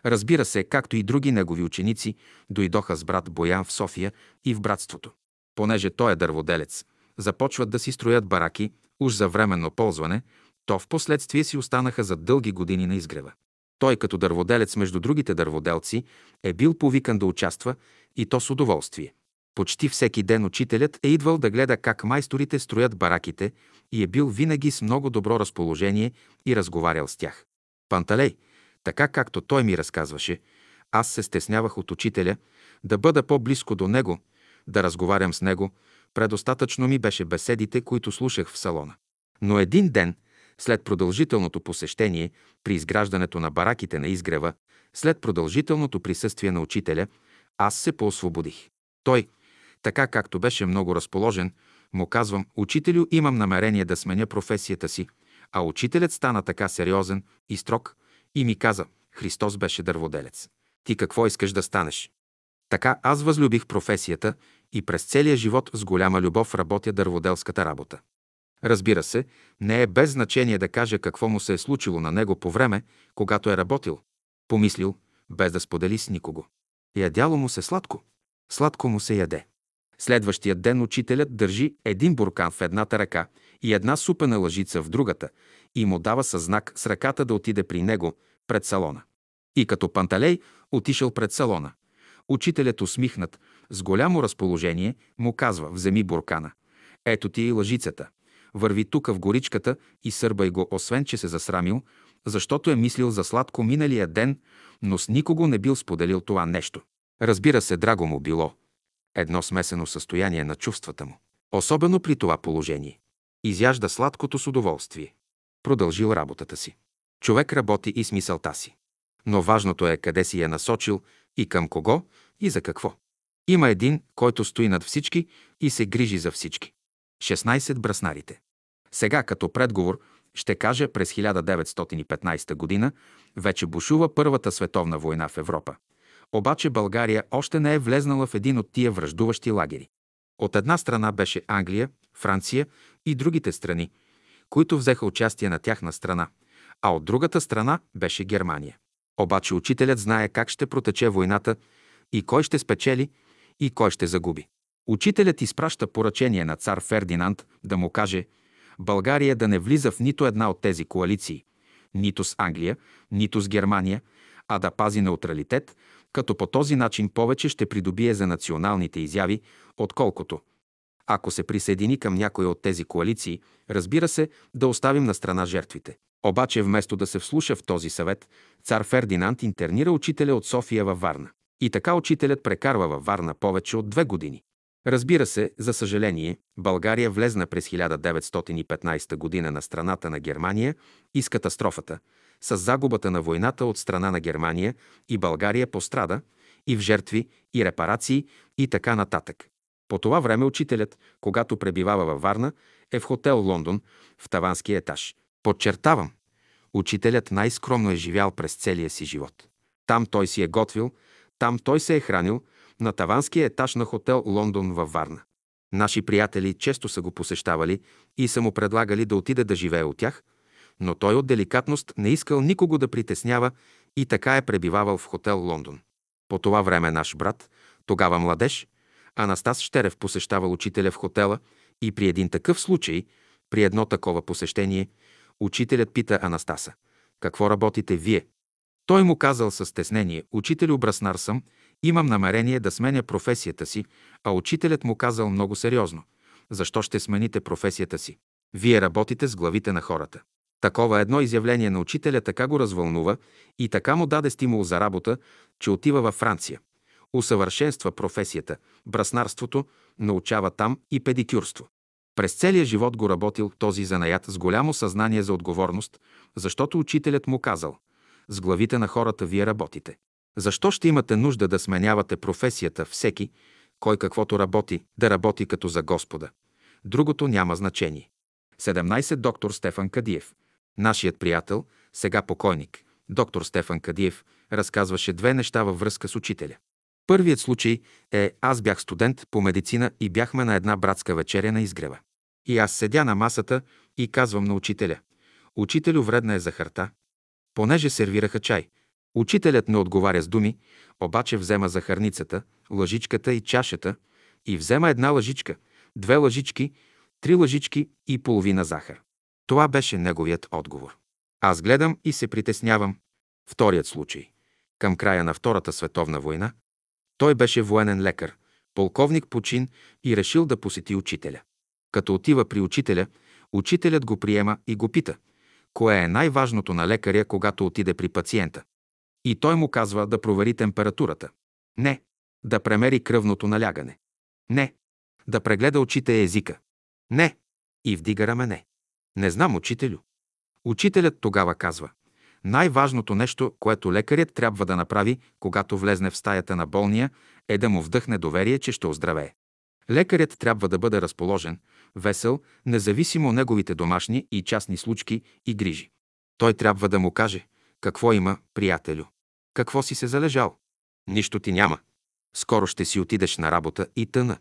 Разбира се, както и други негови ученици, дойдоха с брат Боян в София и в братството. Понеже той е дърводелец, започват да си строят бараки, уж за временно ползване, то в последствие си останаха за дълги години на изгрева. Той като дърводелец между другите дърводелци е бил повикан да участва и то с удоволствие. Почти всеки ден учителят е идвал да гледа как майсторите строят бараките и е бил винаги с много добро разположение и разговарял с тях. Панталей, така както той ми разказваше, аз се стеснявах от учителя да бъда по-близко до него, да разговарям с него, предостатъчно ми беше беседите, които слушах в салона. Но един ден, след продължителното посещение при изграждането на бараките на изгрева, след продължителното присъствие на учителя, аз се поосвободих. Той, така както беше много разположен, му казвам, учителю, имам намерение да сменя професията си, а учителят стана така сериозен и строг и ми каза, Христос беше дърводелец. Ти какво искаш да станеш? Така аз възлюбих професията и през целия живот с голяма любов работя дърводелската работа. Разбира се, не е без значение да каже какво му се е случило на него по време, когато е работил. Помислил, без да сподели с никого. Ядяло му се сладко. Сладко му се яде. Следващия ден учителят държи един буркан в едната ръка и една супена лъжица в другата и му дава със знак с ръката да отиде при него пред салона. И като Панталей отишъл пред салона. Учителят усмихнат, с голямо разположение, му казва, вземи буркана. Ето ти и лъжицата. Върви тука в горичката и сърбай го, освен че се засрамил, защото е мислил за сладко миналия ден, но с никого не бил споделил това нещо. Разбира се, драго му било. Едно смесено състояние на чувствата му. Особено при това положение. Изяжда сладкото с удоволствие. Продължил работата си. Човек работи и с мисълта си. Но важното е къде си я насочил и към кого и за какво. Има един, който стои над всички и се грижи за всички. 16 браснарите. Сега като предговор ще кажа през 1915 година вече бушува Първата световна война в Европа. Обаче България още не е влезнала в един от тия връждуващи лагери. От една страна беше Англия, Франция и другите страни, които взеха участие на тяхна страна, а от другата страна беше Германия. Обаче учителят знае как ще протече войната и кой ще спечели и кой ще загуби. Учителят изпраща поръчение на цар Фердинанд да му каже България да не влиза в нито една от тези коалиции, нито с Англия, нито с Германия, а да пази неутралитет, като по този начин повече ще придобие за националните изяви, отколкото ако се присъедини към някоя от тези коалиции, разбира се, да оставим на страна жертвите. Обаче вместо да се вслуша в този съвет, цар Фердинанд интернира учителя от София във Варна. И така учителят прекарва във Варна повече от две години. Разбира се, за съжаление, България влезна през 1915 година на страната на Германия и с катастрофата, с загубата на войната от страна на Германия и България пострада и в жертви, и репарации и така нататък. По това време учителят, когато пребивава във Варна, е в хотел Лондон, в таванския етаж. Подчертавам, учителят най-скромно е живял през целия си живот. Там той си е готвил, там той се е хранил, на таванския етаж на хотел Лондон във Варна. Наши приятели често са го посещавали и са му предлагали да отиде да живее от тях, но той от деликатност не искал никого да притеснява и така е пребивавал в хотел Лондон. По това време наш брат, тогава младеж, Анастас Щерев посещавал учителя в хотела и при един такъв случай, при едно такова посещение, учителят пита Анастаса, какво работите вие? Той му казал със стеснение, учител Браснар съм, имам намерение да сменя професията си, а учителят му казал много сериозно, защо ще смените професията си? Вие работите с главите на хората. Такова едно изявление на учителя така го развълнува и така му даде стимул за работа, че отива във Франция. Усъвършенства професията, браснарството, научава там и педикюрство. През целия живот го работил този занаят с голямо съзнание за отговорност, защото учителят му казал «С главите на хората вие работите». Защо ще имате нужда да сменявате професията всеки, кой каквото работи, да работи като за Господа? Другото няма значение. 17. Доктор Стефан Кадиев. Нашият приятел, сега покойник, доктор Стефан Кадиев, разказваше две неща във връзка с учителя. Първият случай е аз бях студент по медицина и бяхме на една братска вечеря на изгрева. И аз седя на масата и казвам на учителя. Учителю, вредна е захарта. Понеже сервираха чай. Учителят не отговаря с думи, обаче взема захарницата, лъжичката и чашата и взема една лъжичка, две лъжички, три лъжички и половина захар. Това беше неговият отговор. Аз гледам и се притеснявам. Вторият случай. Към края на Втората световна война той беше военен лекар, полковник по чин и решил да посети учителя. Като отива при учителя, учителят го приема и го пита, кое е най-важното на лекаря, когато отиде при пациента. И той му казва да провери температурата. Не. Да премери кръвното налягане. Не. Да прегледа очите и езика. Не. И вдига рамене. Не знам, учителю. Учителят тогава казва. Най-важното нещо, което лекарят трябва да направи, когато влезне в стаята на болния, е да му вдъхне доверие, че ще оздравее. Лекарят трябва да бъде разположен, весел, независимо неговите домашни и частни случки и грижи. Той трябва да му каже, какво има, приятелю. Какво си се залежал? Нищо ти няма. Скоро ще си отидеш на работа и тъна.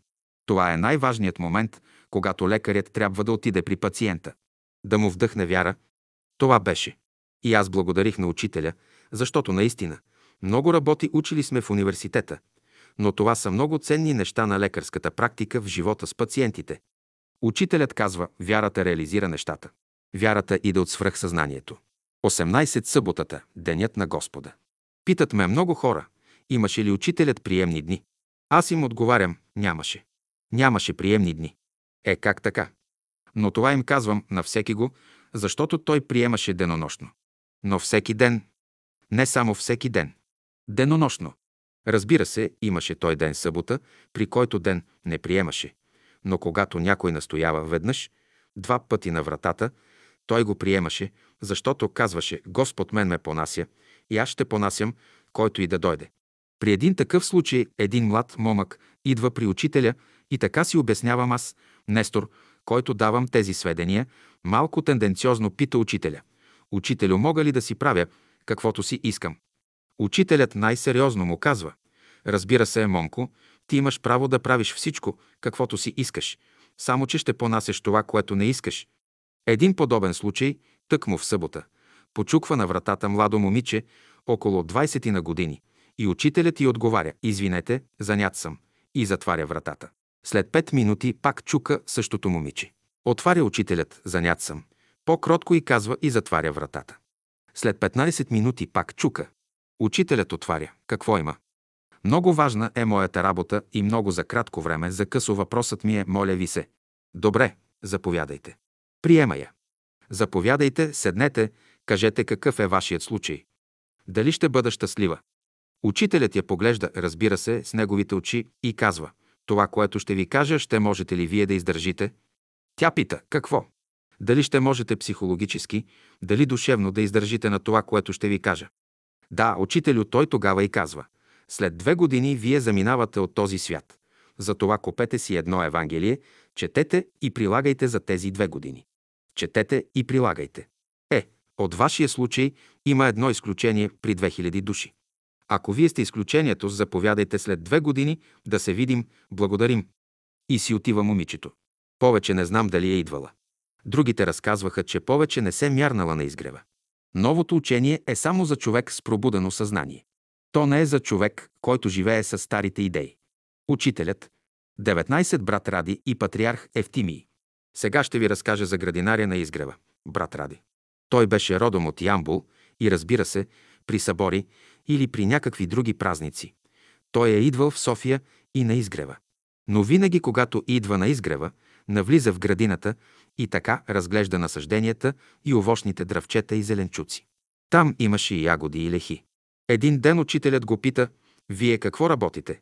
Това е най-важният момент, когато лекарят трябва да отиде при пациента. Да му вдъхне вяра. Това беше. И аз благодарих на учителя, защото наистина много работи учили сме в университета, но това са много ценни неща на лекарската практика в живота с пациентите. Учителят казва, вярата реализира нещата. Вярата иде от свръхсъзнанието. 18 съботата, денят на Господа. Питат ме много хора, имаше ли учителят приемни дни? Аз им отговарям, нямаше. Нямаше приемни дни. Е, как така? Но това им казвам на всеки го, защото той приемаше денонощно. Но всеки ден. Не само всеки ден. Денонощно. Разбира се, имаше той ден събота, при който ден не приемаше. Но когато някой настоява веднъж, два пъти на вратата, той го приемаше, защото казваше «Господ мен ме понася и аз ще понасям, който и да дойде». При един такъв случай един млад момък идва при учителя и така си обяснявам аз, Нестор, който давам тези сведения, малко тенденциозно пита учителя. Учителю, мога ли да си правя каквото си искам? Учителят най-сериозно му казва. Разбира се, Монко, ти имаш право да правиш всичко, каквото си искаш, само че ще понасеш това, което не искаш. Един подобен случай, тък му в събота, почуква на вратата младо момиче, около 20 на години, и учителят й отговаря, извинете, занят съм, и затваря вратата. След пет минути пак чука същото момиче. Отваря учителят, занят съм. По-кротко и казва и затваря вратата. След 15 минути пак чука. Учителят отваря. Какво има? Много важна е моята работа и много за кратко време, за късо въпросът ми е, моля ви се. Добре, заповядайте. Приема я. Заповядайте, седнете, кажете какъв е вашият случай. Дали ще бъда щастлива? Учителят я поглежда, разбира се, с неговите очи и казва, това, което ще ви кажа, ще можете ли вие да издържите? Тя пита, какво? Дали ще можете психологически, дали душевно да издържите на това, което ще ви кажа? Да, учителю, той тогава и казва, след две години вие заминавате от този свят. Затова купете си едно Евангелие, четете и прилагайте за тези две години. Четете и прилагайте. От вашия случай има едно изключение при 2000 души. Ако вие сте изключението, заповядайте след две години да се видим, благодарим. И си отива момичето. Повече не знам дали е идвала. Другите разказваха, че повече не се мярнала на изгрева. Новото учение е само за човек с пробудено съзнание. То не е за човек, който живее с старите идеи. Учителят, 19 брат Ради и патриарх Евтимий. Сега ще ви разкажа за градинаря на изгрева, брат Ради. Той беше родом от Ямбул и разбира се, при събори или при някакви други празници. Той е идвал в София и на изгрева. Но винаги, когато идва на изгрева, навлиза в градината и така разглежда насъжденията и овощните дръвчета и зеленчуци. Там имаше и ягоди и лехи. Един ден учителят го пита, «Вие какво работите?»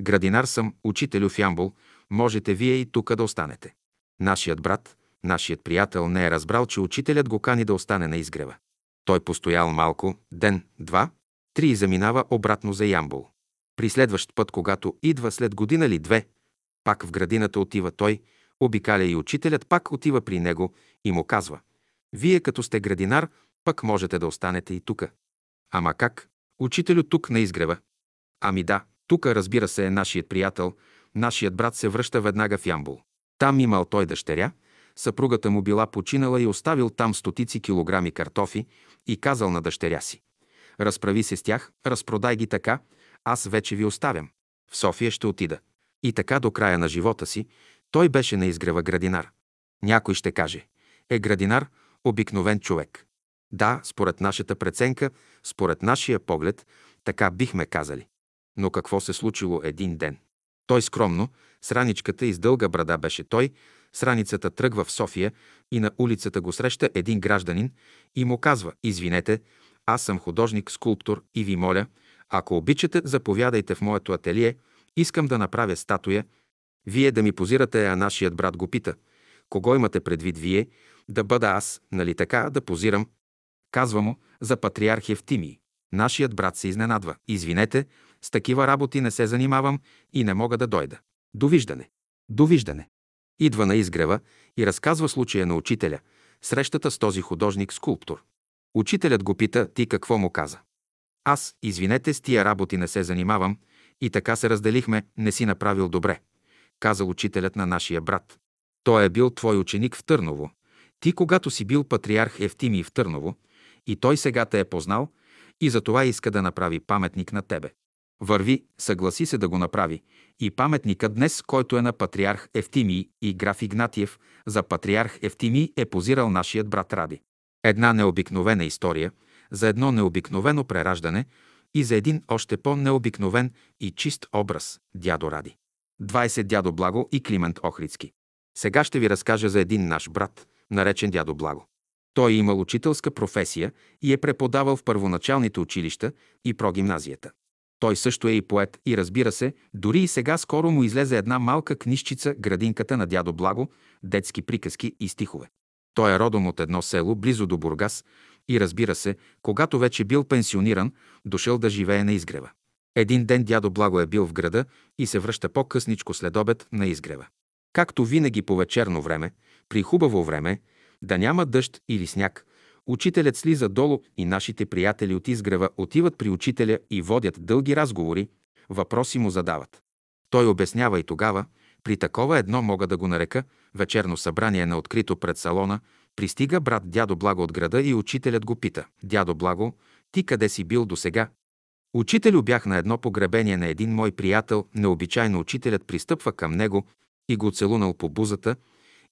Градинар съм, учителю в Ямбул, можете вие и тук да останете. Нашият брат, нашият приятел не е разбрал, че учителят го кани да остане на изгрева. Той постоял малко, ден, два, три и заминава обратно за Ямбул. При следващ път, когато идва след година или две, пак в градината отива той, обикаля и учителят пак отива при него и му казва «Вие като сте градинар, пък можете да останете и тука». Ама как? Учителю тук на изгрева. Ами да, Тук, разбира се, е нашият приятел, нашият брат се връща веднага в Ямбул. Там имал той дъщеря, съпругата му била починала и оставил там стотици килограми картофи и казал на дъщеря си. Разправи се с тях, разпродай ги така, аз вече ви оставям. В София ще отида. И така до края на живота си той беше на изгрева градинар. Някой ще каже, е градинар, обикновен човек. Да, според нашата преценка, според нашия поглед, така бихме казали. Но какво се случило един ден? Той скромно, с раничката и с дълга брада беше той, с раницата тръгва в София и на улицата го среща един гражданин и му казва «Извинете, аз съм художник-скулптор и ви моля, ако обичате, заповядайте в моето ателие, искам да направя статуя. Вие да ми позирате, а нашият брат го пита. Кого имате предвид вие? Да бъда аз, нали така, да позирам? Казва му за патриарх Евтимий. Нашият брат се изненадва. Извинете, с такива работи не се занимавам и не мога да дойда. Довиждане. Довиждане. Идва на изгрева и разказва случая на учителя, срещата с този художник-скулптор. Учителят го пита, ти какво му каза? Аз, извинете, с тия работи не се занимавам и така се разделихме, не си направил добре, каза учителят на нашия брат. Той е бил твой ученик в Търново. Ти, когато си бил патриарх Евтимий в Търново, и той сега те е познал, и за това иска да направи паметник на тебе. Върви, съгласи се да го направи. И паметникът днес, който е на патриарх Евтимий и граф Игнатиев, за патриарх Евтимий е позирал нашият брат Ради. Една необикновена история, за едно необикновено прераждане и за един още по-необикновен и чист образ – дядо Ради. 20 дядо Благо и Климент Охрицки. Сега ще ви разкажа за един наш брат, наречен дядо Благо. Той е имал учителска професия и е преподавал в първоначалните училища и прогимназията. Той също е и поет и разбира се, дори и сега скоро му излезе една малка книжчица «Градинката на дядо Благо», детски приказки и стихове. Той е родом от едно село, близо до Бургас, и разбира се, когато вече бил пенсиониран, дошъл да живее на изгрева. Един ден дядо Благо е бил в града и се връща по-късничко след обед на изгрева. Както винаги по вечерно време, при хубаво време, да няма дъжд или сняг, учителят слиза долу и нашите приятели от изгрева отиват при учителя и водят дълги разговори, въпроси му задават. Той обяснява и тогава, при такова едно мога да го нарека, вечерно събрание на открито пред салона, пристига брат дядо Благо от града и учителят го пита. Дядо Благо, ти къде си бил досега? Учителю бях на едно погребение на един мой приятел, необичайно учителят пристъпва към него и го целунал по бузата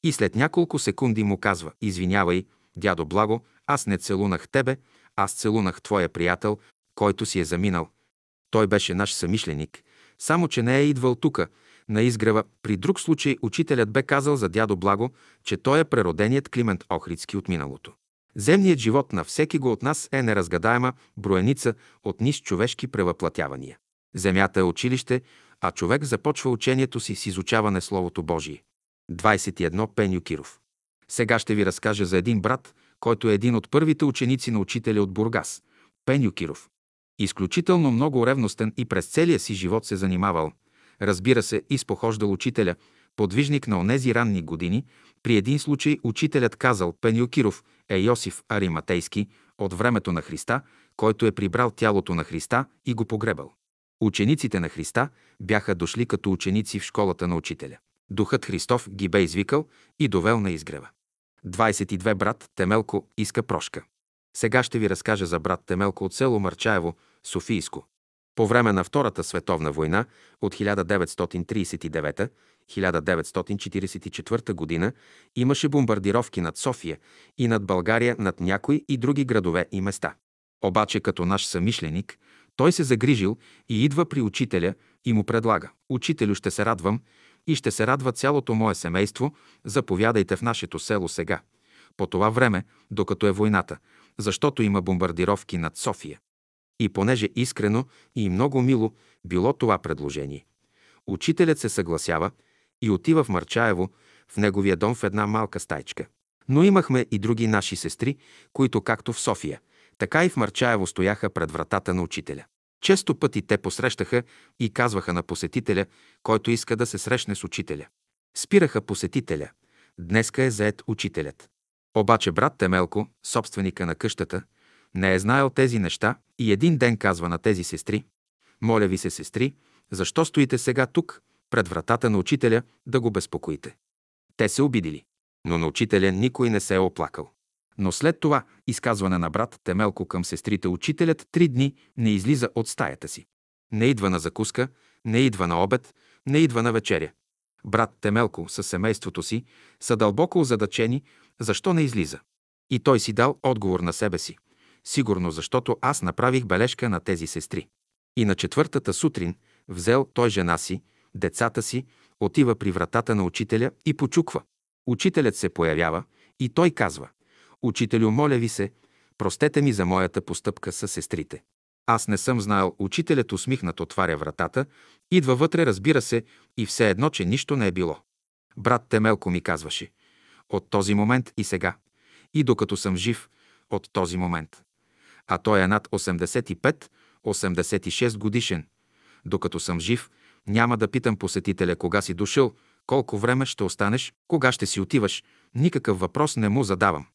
и след няколко секунди му казва «Извинявай, дядо Благо, аз не целунах тебе, аз целунах твоя приятел, който си е заминал. Той беше наш самишленик, само че не е идвал тука, на изгрева. При друг случай учителят бе казал за дядо Благо, че той е прероденият Климент Охридски от миналото. Земният живот на всеки го от нас е неразгадаема броеница от низ човешки превъплатявания. Земята е училище, а човек започва учението си с изучаване Словото Божие. 21 Пеню Киров. Сега ще ви разкажа за един брат, който е един от първите ученици на учителя от Бургас – Пеню Киров. Изключително много ревностен и през целия си живот се занимавал – Разбира се, изпохождал учителя, подвижник на онези ранни години, при един случай учителят казал Пенил Киров е Йосиф Ариматейски от времето на Христа, който е прибрал тялото на Христа и го погребал. Учениците на Христа бяха дошли като ученици в школата на учителя. Духът Христов ги бе извикал и довел на изгрева. 22 брат Темелко иска прошка. Сега ще ви разкажа за брат Темелко от село Марчаево, Софийско. По време на Втората световна война от 1939-1944 година имаше бомбардировки над София и над България, над някои и други градове и места. Обаче като наш самишленик, той се загрижил и идва при учителя и му предлага «Учителю, ще се радвам и ще се радва цялото мое семейство, заповядайте в нашето село сега, по това време, докато е войната, защото има бомбардировки над София. И понеже искрено и много мило било това предложение, учителят се съгласява и отива в Марчаево, в неговия дом в една малка стайчка. Но имахме и други наши сестри, които както в София, така и в Марчаево стояха пред вратата на учителя. Често пъти те посрещаха и казваха на посетителя, който иска да се срещне с учителя. Спираха посетителя. Днеска е заед учителят. Обаче брат Темелко, собственика на къщата, не е знаел тези неща и един ден казва на тези сестри, моля ви се, сестри, Защо стоите сега тук, пред вратата на учителя, да го безпокоите? Те се обидили. Но на учителя никой не се е оплакал. Но след това изказване на брат Темелко към сестрите, учителят три дни не излиза от стаята си. Не идва на закуска, не идва на обед, не идва на вечеря. Брат Темелко със семейството си са дълбоко озадачени, защо не излиза. И той си дал отговор на себе си. Сигурно защото аз направих бележка на тези сестри. И на четвъртата сутрин взел той жена си, децата си, отива при вратата на учителя и почуква. Учителят се появява и той казва «Учителю, моля ви се, простете ми за моята постъпка с сестрите». Аз не съм знаел, учителят усмихнат отваря вратата, идва вътре, разбира се, и все едно, че нищо не е било. Брат Темелко ми казваше, от този момент и сега, и докато съм жив, от този момент. А той е над 85-86 годишен. Докато съм жив, няма да питам посетителя кога си дошъл, колко време ще останеш, кога ще си отиваш. Никакъв въпрос не му задавам.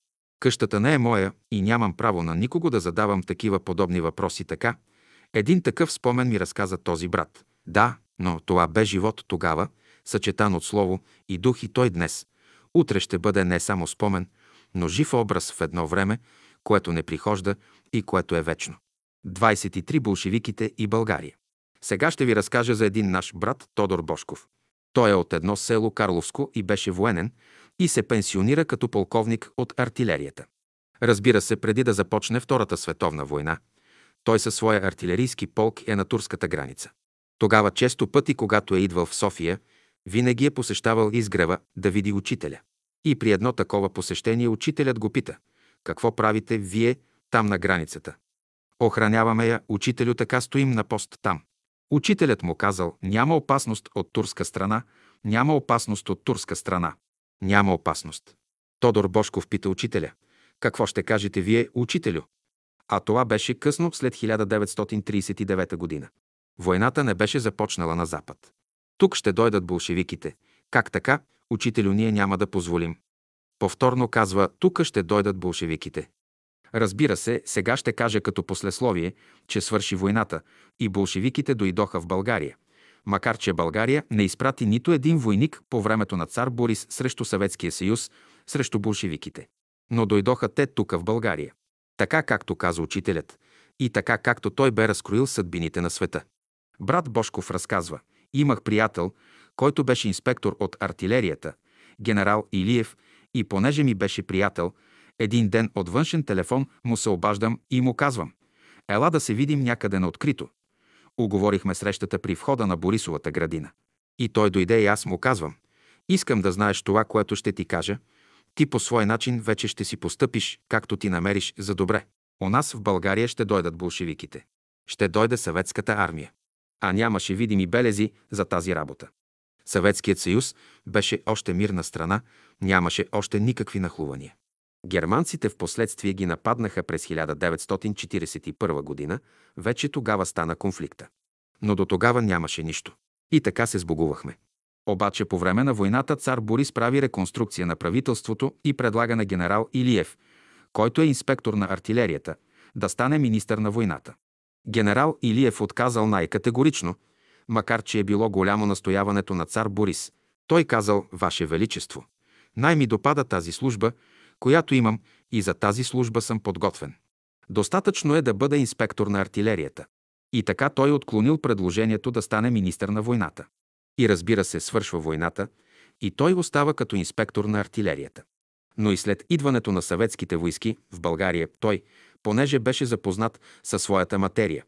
Къщата не е моя и нямам право на никого да задавам такива подобни въпроси така. Един такъв спомен ми разказа този брат. Да, но това бе живот тогава, съчетан от слово и дух и той днес. Утре ще бъде не само спомен, но жив образ в едно време, което не прихожда и което е вечно. 23 болшевиките и България. Сега ще ви разкажа за един наш брат Тодор Бошков. Той е от едно село Карловско и беше военен и се пенсионира като полковник от артилерията. Разбира се, преди да започне Втората световна война, той със своя артилерийски полк е на турската граница. Тогава често пъти, когато е идвал в София, винаги е посещавал изгрева да види учителя. И при едно такова посещение учителят го пита – какво правите вие там на границата? Охраняваме я, учителю, така стоим на пост там. Учителят му казал, няма опасност от турска страна, няма опасност от турска страна. Няма опасност. Тодор Бошков пита учителя, какво ще кажете вие, учителю? А това беше късно след 1939 година. Войната не беше започнала на Запад. Тук ще дойдат болшевиките. Как така, учителю, ние няма да позволим. Повторно казва, тук ще дойдат болшевиките. Разбира се, сега ще кажа като послесловие, че свърши войната и болшевиките дойдоха в България. Макар, че България не изпрати нито един войник по времето на цар Борис срещу Съветския съюз, срещу болшевиките. Но дойдоха те тук в България. Така както каза учителят и така както той бе разкроил съдбините на света. Брат Бошков разказва, имах приятел, който беше инспектор от артилерията, генерал Илиев, и понеже ми беше приятел, един ден от външен телефон му се обаждам и му казвам «Ела да се видим някъде на открито». Уговорихме срещата при входа на Борисовата градина. И той дойде и аз му казвам «Искам да знаеш това, което ще ти кажа. Ти по свой начин вече ще си постъпиш, както ти намериш за добре. У нас в България ще дойдат болшевиките. Ще дойде съветската армия. А нямаше видими белези за тази работа. Съветският съюз беше още мирна страна, нямаше още никакви нахлувания. Германците в последствие ги нападнаха през 1941 година, вече тогава стана конфликта. Но до тогава нямаше нищо. И така се сбогувахме. Обаче по време на войната цар Борис прави реконструкция на правителството и предлага на генерал Илиев, който е инспектор на артилерията, да стане министър на войната. Генерал Илиев отказал най-категорично, макар че е било голямо настояването на цар Борис. Той казал, Ваше Величество, най-ми допада тази служба, която имам и за тази служба съм подготвен. Достатъчно е да бъда инспектор на артилерията. И така той отклонил предложението да стане министър на войната. И разбира се, свършва войната и той остава като инспектор на артилерията. Но и след идването на съветските войски в България, той, понеже беше запознат със своята материя,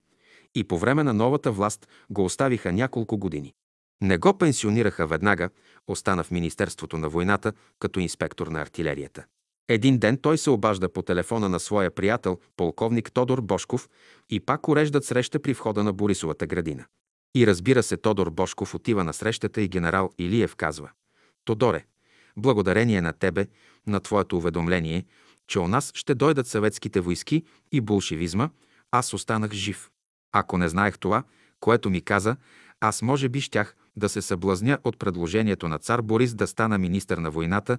и по време на новата власт го оставиха няколко години. Не го пенсионираха веднага, остана в Министерството на войната като инспектор на артилерията. Един ден той се обажда по телефона на своя приятел, полковник Тодор Бошков, и пак уреждат среща при входа на Борисовата градина. И разбира се, Тодор Бошков отива на срещата и генерал Илиев казва «Тодоре, благодарение на тебе, на твоето уведомление, че у нас ще дойдат съветските войски и болшевизма, аз останах жив. Ако не знаех това, което ми каза, аз може би щях да се съблазня от предложението на цар Борис да стана министър на войната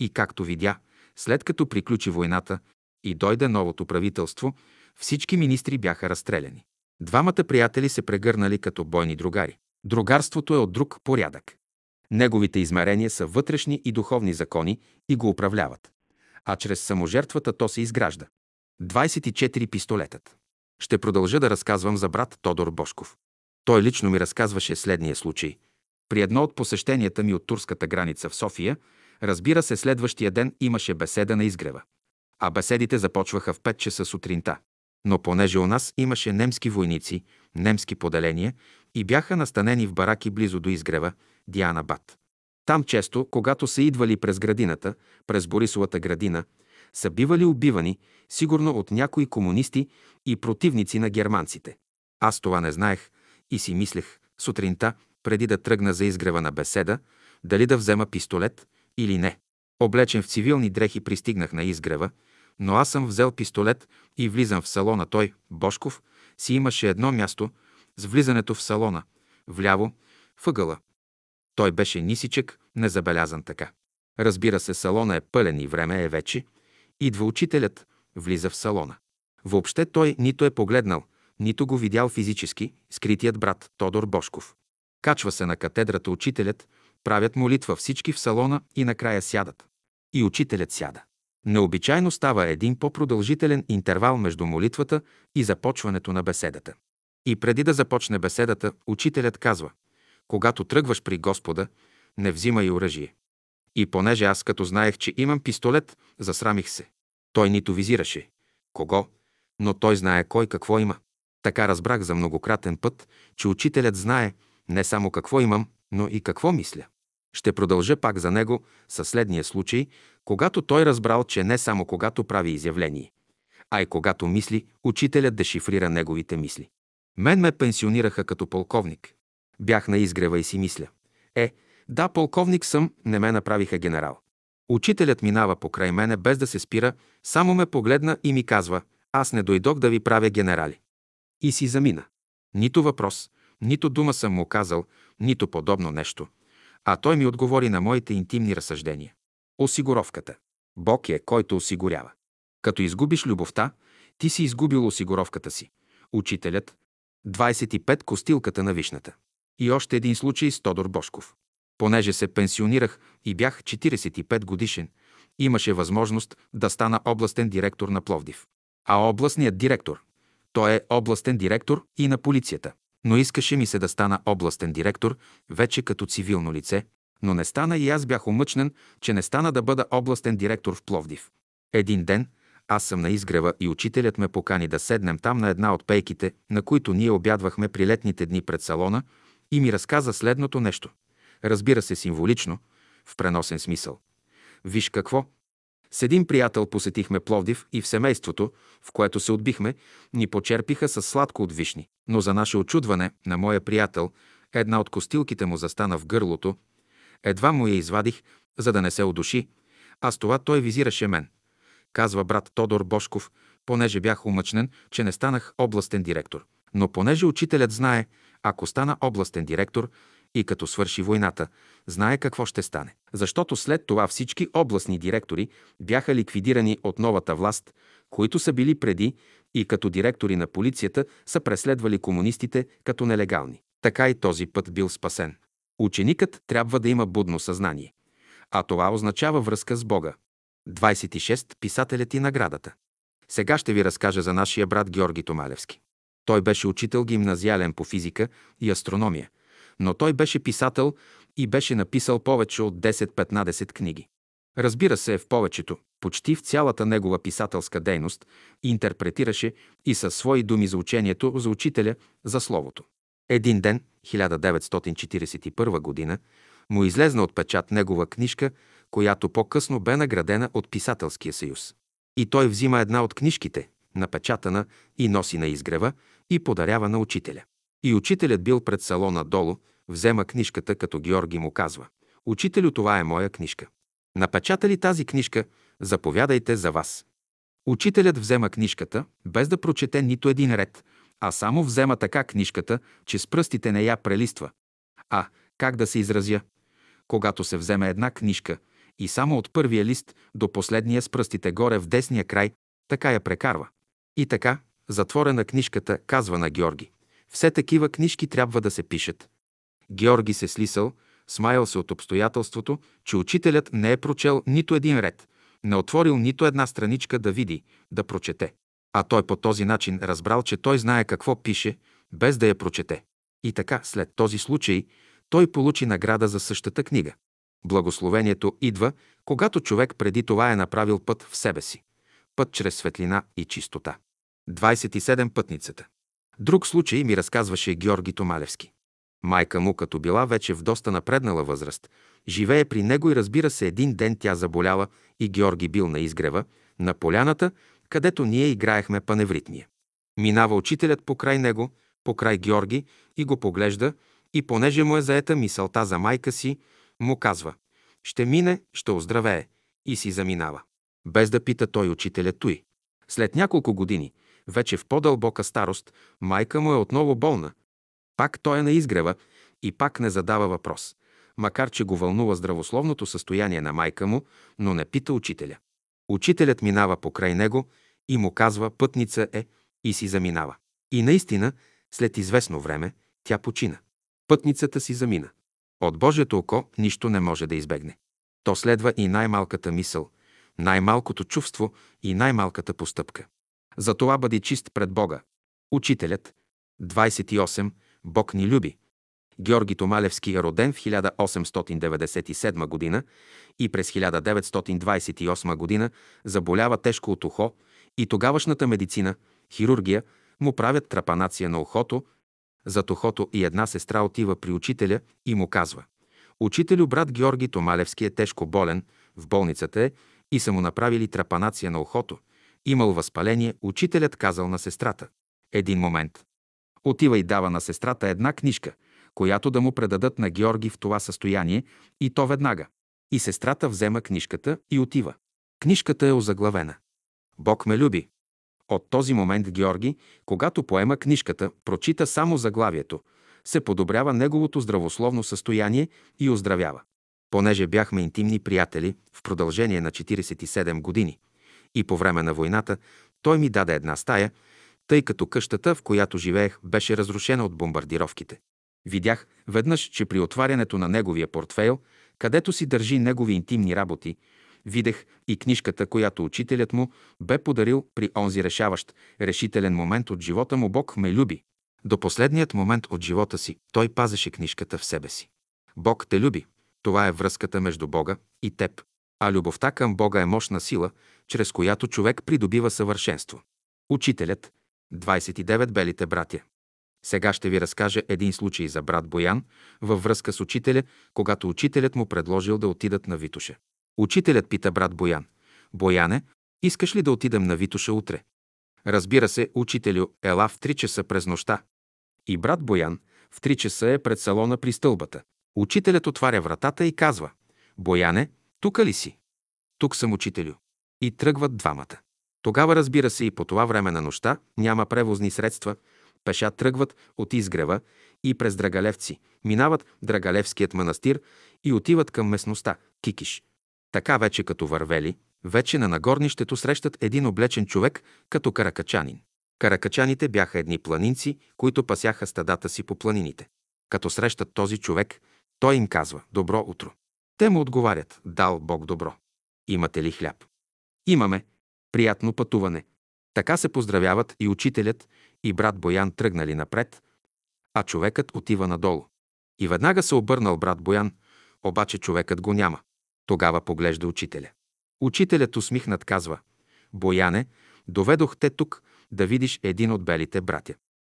и както видя – след като приключи войната и дойде новото правителство, всички министри бяха разстреляни. Двамата приятели се прегърнали като бойни другари. Другарството е от друг порядък. Неговите измерения са вътрешни и духовни закони и го управляват. А чрез саможертвата то се изгражда. 24 пистолетът. Ще продължа да разказвам за брат Тодор Бошков. Той лично ми разказваше следния случай. При едно от посещенията ми от турската граница в София, разбира се, следващия ден имаше беседа на изгрева. А беседите започваха в 5 часа сутринта. Но понеже у нас имаше немски войници, немски поделения и бяха настанени в бараки близо до изгрева, Диана Бат. Там често, когато са идвали през градината, през Борисовата градина, са бивали убивани, сигурно от някои комунисти и противници на германците. Аз това не знаех и си мислех сутринта, преди да тръгна за изгрева на беседа, дали да взема пистолет или не. Облечен в цивилни дрехи пристигнах на изгрева, но аз съм взел пистолет и влизам в салона. Той, Бошков, си имаше едно място с влизането в салона, вляво, въгъла. Той беше нисичък, незабелязан така. Разбира се, салона е пълен и време е вече. Идва учителят, влиза в салона. Въобще той нито е погледнал, нито го видял физически, скритият брат Тодор Бошков. Качва се на катедрата учителят, правят молитва всички в салона и накрая сядат. И учителят сяда. Необичайно става един по-продължителен интервал между молитвата и започването на беседата. И преди да започне беседата, учителят казва – когато тръгваш при Господа, не взимай оръжие. И понеже аз като знаех, че имам пистолет, засрамих се. Той нито визираше. Кого? Но той знае кой какво има. Така разбрах за многократен път, че учителят знае не само какво имам, но и какво мисля. Ще продължа пак за него със следния случай, когато той разбрал, че не само когато прави изявление, а и когато мисли, учителят дешифрира неговите мисли. Мен ме пенсионираха като полковник. Бях на изгрева и си мисля. Е, да, полковник съм, не ме направиха генерал. Учителят минава покрай мене без да се спира, само ме погледна и ми казва, аз не дойдох да ви правя генерали. И си замина. Нито въпрос, нито дума съм му казал, нито подобно нещо. А той ми отговори на моите интимни разсъждения. Осигуровката. Бог е, който осигурява. Като изгубиш любовта, ти си изгубил осигуровката си. Учителят. 25 костилката на вишната. И още един случай с Тодор Бошков. Понеже се пенсионирах и бях 45 годишен, имаше възможност да стана областен директор на Пловдив. А областният директор, той е областен директор и на полицията. Но искаше ми се да стана областен директор, вече като цивилно лице, но не стана и аз бях омъчнен, че не стана да бъда областен директор в Пловдив. Един ден аз съм на изгрева и учителят ме покани да седнем там на една от пейките, на които ние обядвахме при летните дни пред салона и ми разказа следното нещо. Разбира се, символично, в преносен смисъл. Виж какво. С един приятел посетихме Пловдив и в семейството, в което се отбихме, ни почерпиха с сладко от вишни. Но за наше очудване на моя приятел, една от костилките му застана в гърлото. Едва му я извадих, за да не се удуши, а с това той визираше мен. Казва брат Тодор Бошков, понеже бях умъчнен, че не станах областен директор. Но понеже учителят знае, ако стана областен директор и като свърши войната, знае какво ще стане. Защото след това всички областни директори бяха ликвидирани от новата власт, които са били преди и като директори на полицията са преследвали комунистите като нелегални. Така и този път бил спасен. Ученикът трябва да има будно съзнание. А това означава връзка с Бога. 26. Писателят и наградата. Сега ще ви разкажа за нашия брат Георги Томалевски. Той беше учител гимназиален по физика и астрономия, но той беше писател и беше написал повече от 10-15 книги. Разбира се, в повечето, почти в цялата негова писателска дейност, интерпретираше и със свои думи за учението, за учителя, за словото. Един ден, 1941 година, му излезна от печат негова книжка, която по-късно бе наградена от Писателския съюз. И той взима една от книжките, напечатана и носи на изгрева и подарява на учителя. И учителят бил пред салона долу, взема книжката, като Георги му казва. Учителю, това е моя книжка. Напечата ли тази книжка, заповядайте за вас. Учителят взема книжката, без да прочете нито един ред, а само взема така книжката, че с пръстите не я прелиства. А, как да се изразя? Когато се вземе една книжка и само от първия лист до последния с пръстите горе в десния край, така я прекарва. И така, Затворена книжката, казва на Георги. Все такива книжки трябва да се пишат. Георги се слисал, смаял се от обстоятелството, че учителят не е прочел нито един ред, не отворил нито една страничка да види, да прочете. А той по този начин разбрал, че той знае какво пише, без да я прочете. И така, след този случай, той получи награда за същата книга. Благословението идва, когато човек преди това е направил път в себе си. Път чрез светлина и чистота. 27 пътницата. Друг случай ми разказваше Георги Томалевски. Майка му, като била вече в доста напреднала възраст, живее при него и разбира се, един ден тя заболяла и Георги бил на изгрева, на поляната, където ние играехме паневритмия. Минава учителят покрай него, покрай Георги и го поглежда и понеже му е заета мисълта за майка си, му казва «Ще мине, ще оздравее» и си заминава. Без да пита той учителя той. След няколко години, вече в по-дълбока старост, майка му е отново болна. Пак той е на изгрева и пак не задава въпрос, макар че го вълнува здравословното състояние на майка му, но не пита учителя. Учителят минава покрай него и му казва пътница е и си заминава. И наистина, след известно време, тя почина. Пътницата си замина. От Божието око нищо не може да избегне. То следва и най-малката мисъл, най-малкото чувство и най-малката постъпка. Затова бъди чист пред Бога. Учителят. 28. Бог ни люби. Георги Томалевски е роден в 1897 г. и през 1928 г. заболява тежко от ухо и тогавашната медицина, хирургия, му правят трапанация на ухото, зад ухото и една сестра отива при учителя и му казва «Учителю, брат Георги Томалевски е тежко болен, в болницата е и са му направили трапанация на ухото. Имал възпаление, учителят казал на сестрата. Един момент. Отива и дава на сестрата една книжка, която да му предадат на Георги в това състояние, и то веднага. И сестрата взема книжката и отива. Книжката е озаглавена. Бог ме люби. От този момент Георги, когато поема книжката, прочита само заглавието, се подобрява неговото здравословно състояние и оздравява. Понеже бяхме интимни приятели в продължение на 47 години и по време на войната, той ми даде една стая, тъй като къщата, в която живеех, беше разрушена от бомбардировките. Видях веднъж, че при отварянето на неговия портфейл, където си държи негови интимни работи, видех и книжката, която учителят му бе подарил при онзи решаващ, решителен момент от живота му Бог ме люби. До последният момент от живота си той пазеше книжката в себе си. Бог те люби. Това е връзката между Бога и теб. А любовта към Бога е мощна сила, чрез която човек придобива съвършенство. Учителят, 29 белите братя. Сега ще ви разкажа един случай за брат Боян във връзка с учителя, когато учителят му предложил да отидат на Витуша. Учителят пита брат Боян. Бояне, искаш ли да отидем на Витуша утре? Разбира се, учителю, ела в 3 часа през нощта. И брат Боян в 3 часа е пред салона при стълбата. Учителят отваря вратата и казва. Бояне, тука ли си? Тук съм учителю. И тръгват двамата. Тогава, разбира се, и по това време на нощта няма превозни средства, пеша тръгват от изгрева и през Драгалевци, минават Драгалевският манастир и отиват към местността Кикиш. Така вече като вървели, вече на нагорнището срещат един облечен човек като каракачанин. Каракачаните бяха едни планинци, които пасяха стадата си по планините. Като срещат този човек, той им казва «Добро утро». Те му отговарят «Дал Бог добро». Имате ли хляб? Имаме. Приятно пътуване. Така се поздравяват и учителят, и брат Боян тръгнали напред, а човекът отива надолу. И веднага се обърнал брат Боян, обаче човекът го няма. Тогава поглежда учителя. Учителят усмихнат казва, Бояне, доведох те тук да видиш един от белите братя.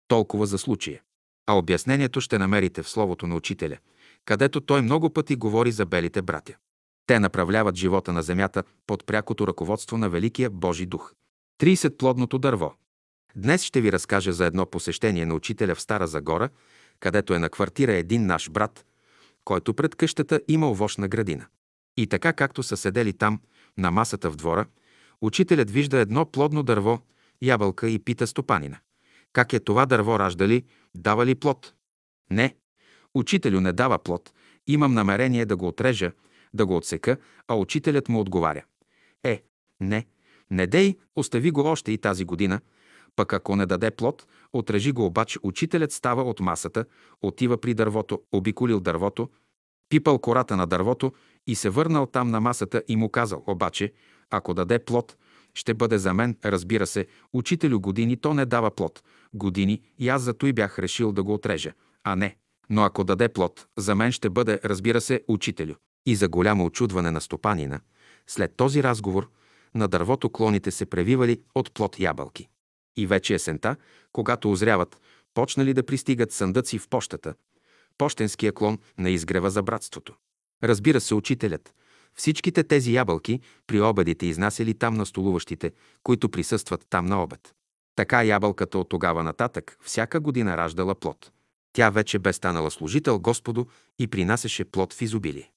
Толкова за случая. А обяснението ще намерите в словото на учителя, където той много пъти говори за белите братя. Те направляват живота на земята под прякото ръководство на Великия Божи дух. 30 плодното дърво. Днес ще ви разкажа за едно посещение на учителя в Стара Загора, където е на квартира един наш брат, който пред къщата има овощна градина. И така както са седели там, на масата в двора, учителят вижда едно плодно дърво, ябълка и пита стопанина. Как е това дърво раждали, дава ли плод? Не. Учителю не дава плод. Имам намерение да го отрежа, да го отсека, а учителят му отговаря. Е, не, не дей, остави го още и тази година, Пък ако не даде плод, отрежи го обаче, учителят става от масата, отива при дървото, обиколил дървото, пипал кората на дървото и се върнал там на масата и му казал, обаче, ако даде плод, ще бъде за мен, разбира се, учителю години, то не дава плод. Години и аз зато и бях решил да го отрежа, а не. Но ако даде плод, за мен ще бъде, разбира се, учителю. И за голямо очудване на стопанина, след този разговор, на дървото клоните се превивали от плод ябълки. И вече есента, когато озряват, почнали да пристигат съндъци в пощата, пощенския клон на изгрева за братството. Разбира се, учителят. Всичките тези ябълки при обедите изнасяли там на столуващите, които присъстват там на обед. Така ябълката от тогава нататък всяка година раждала плод. Тя вече бе станала служител Господу и принасяше плод в изобилие.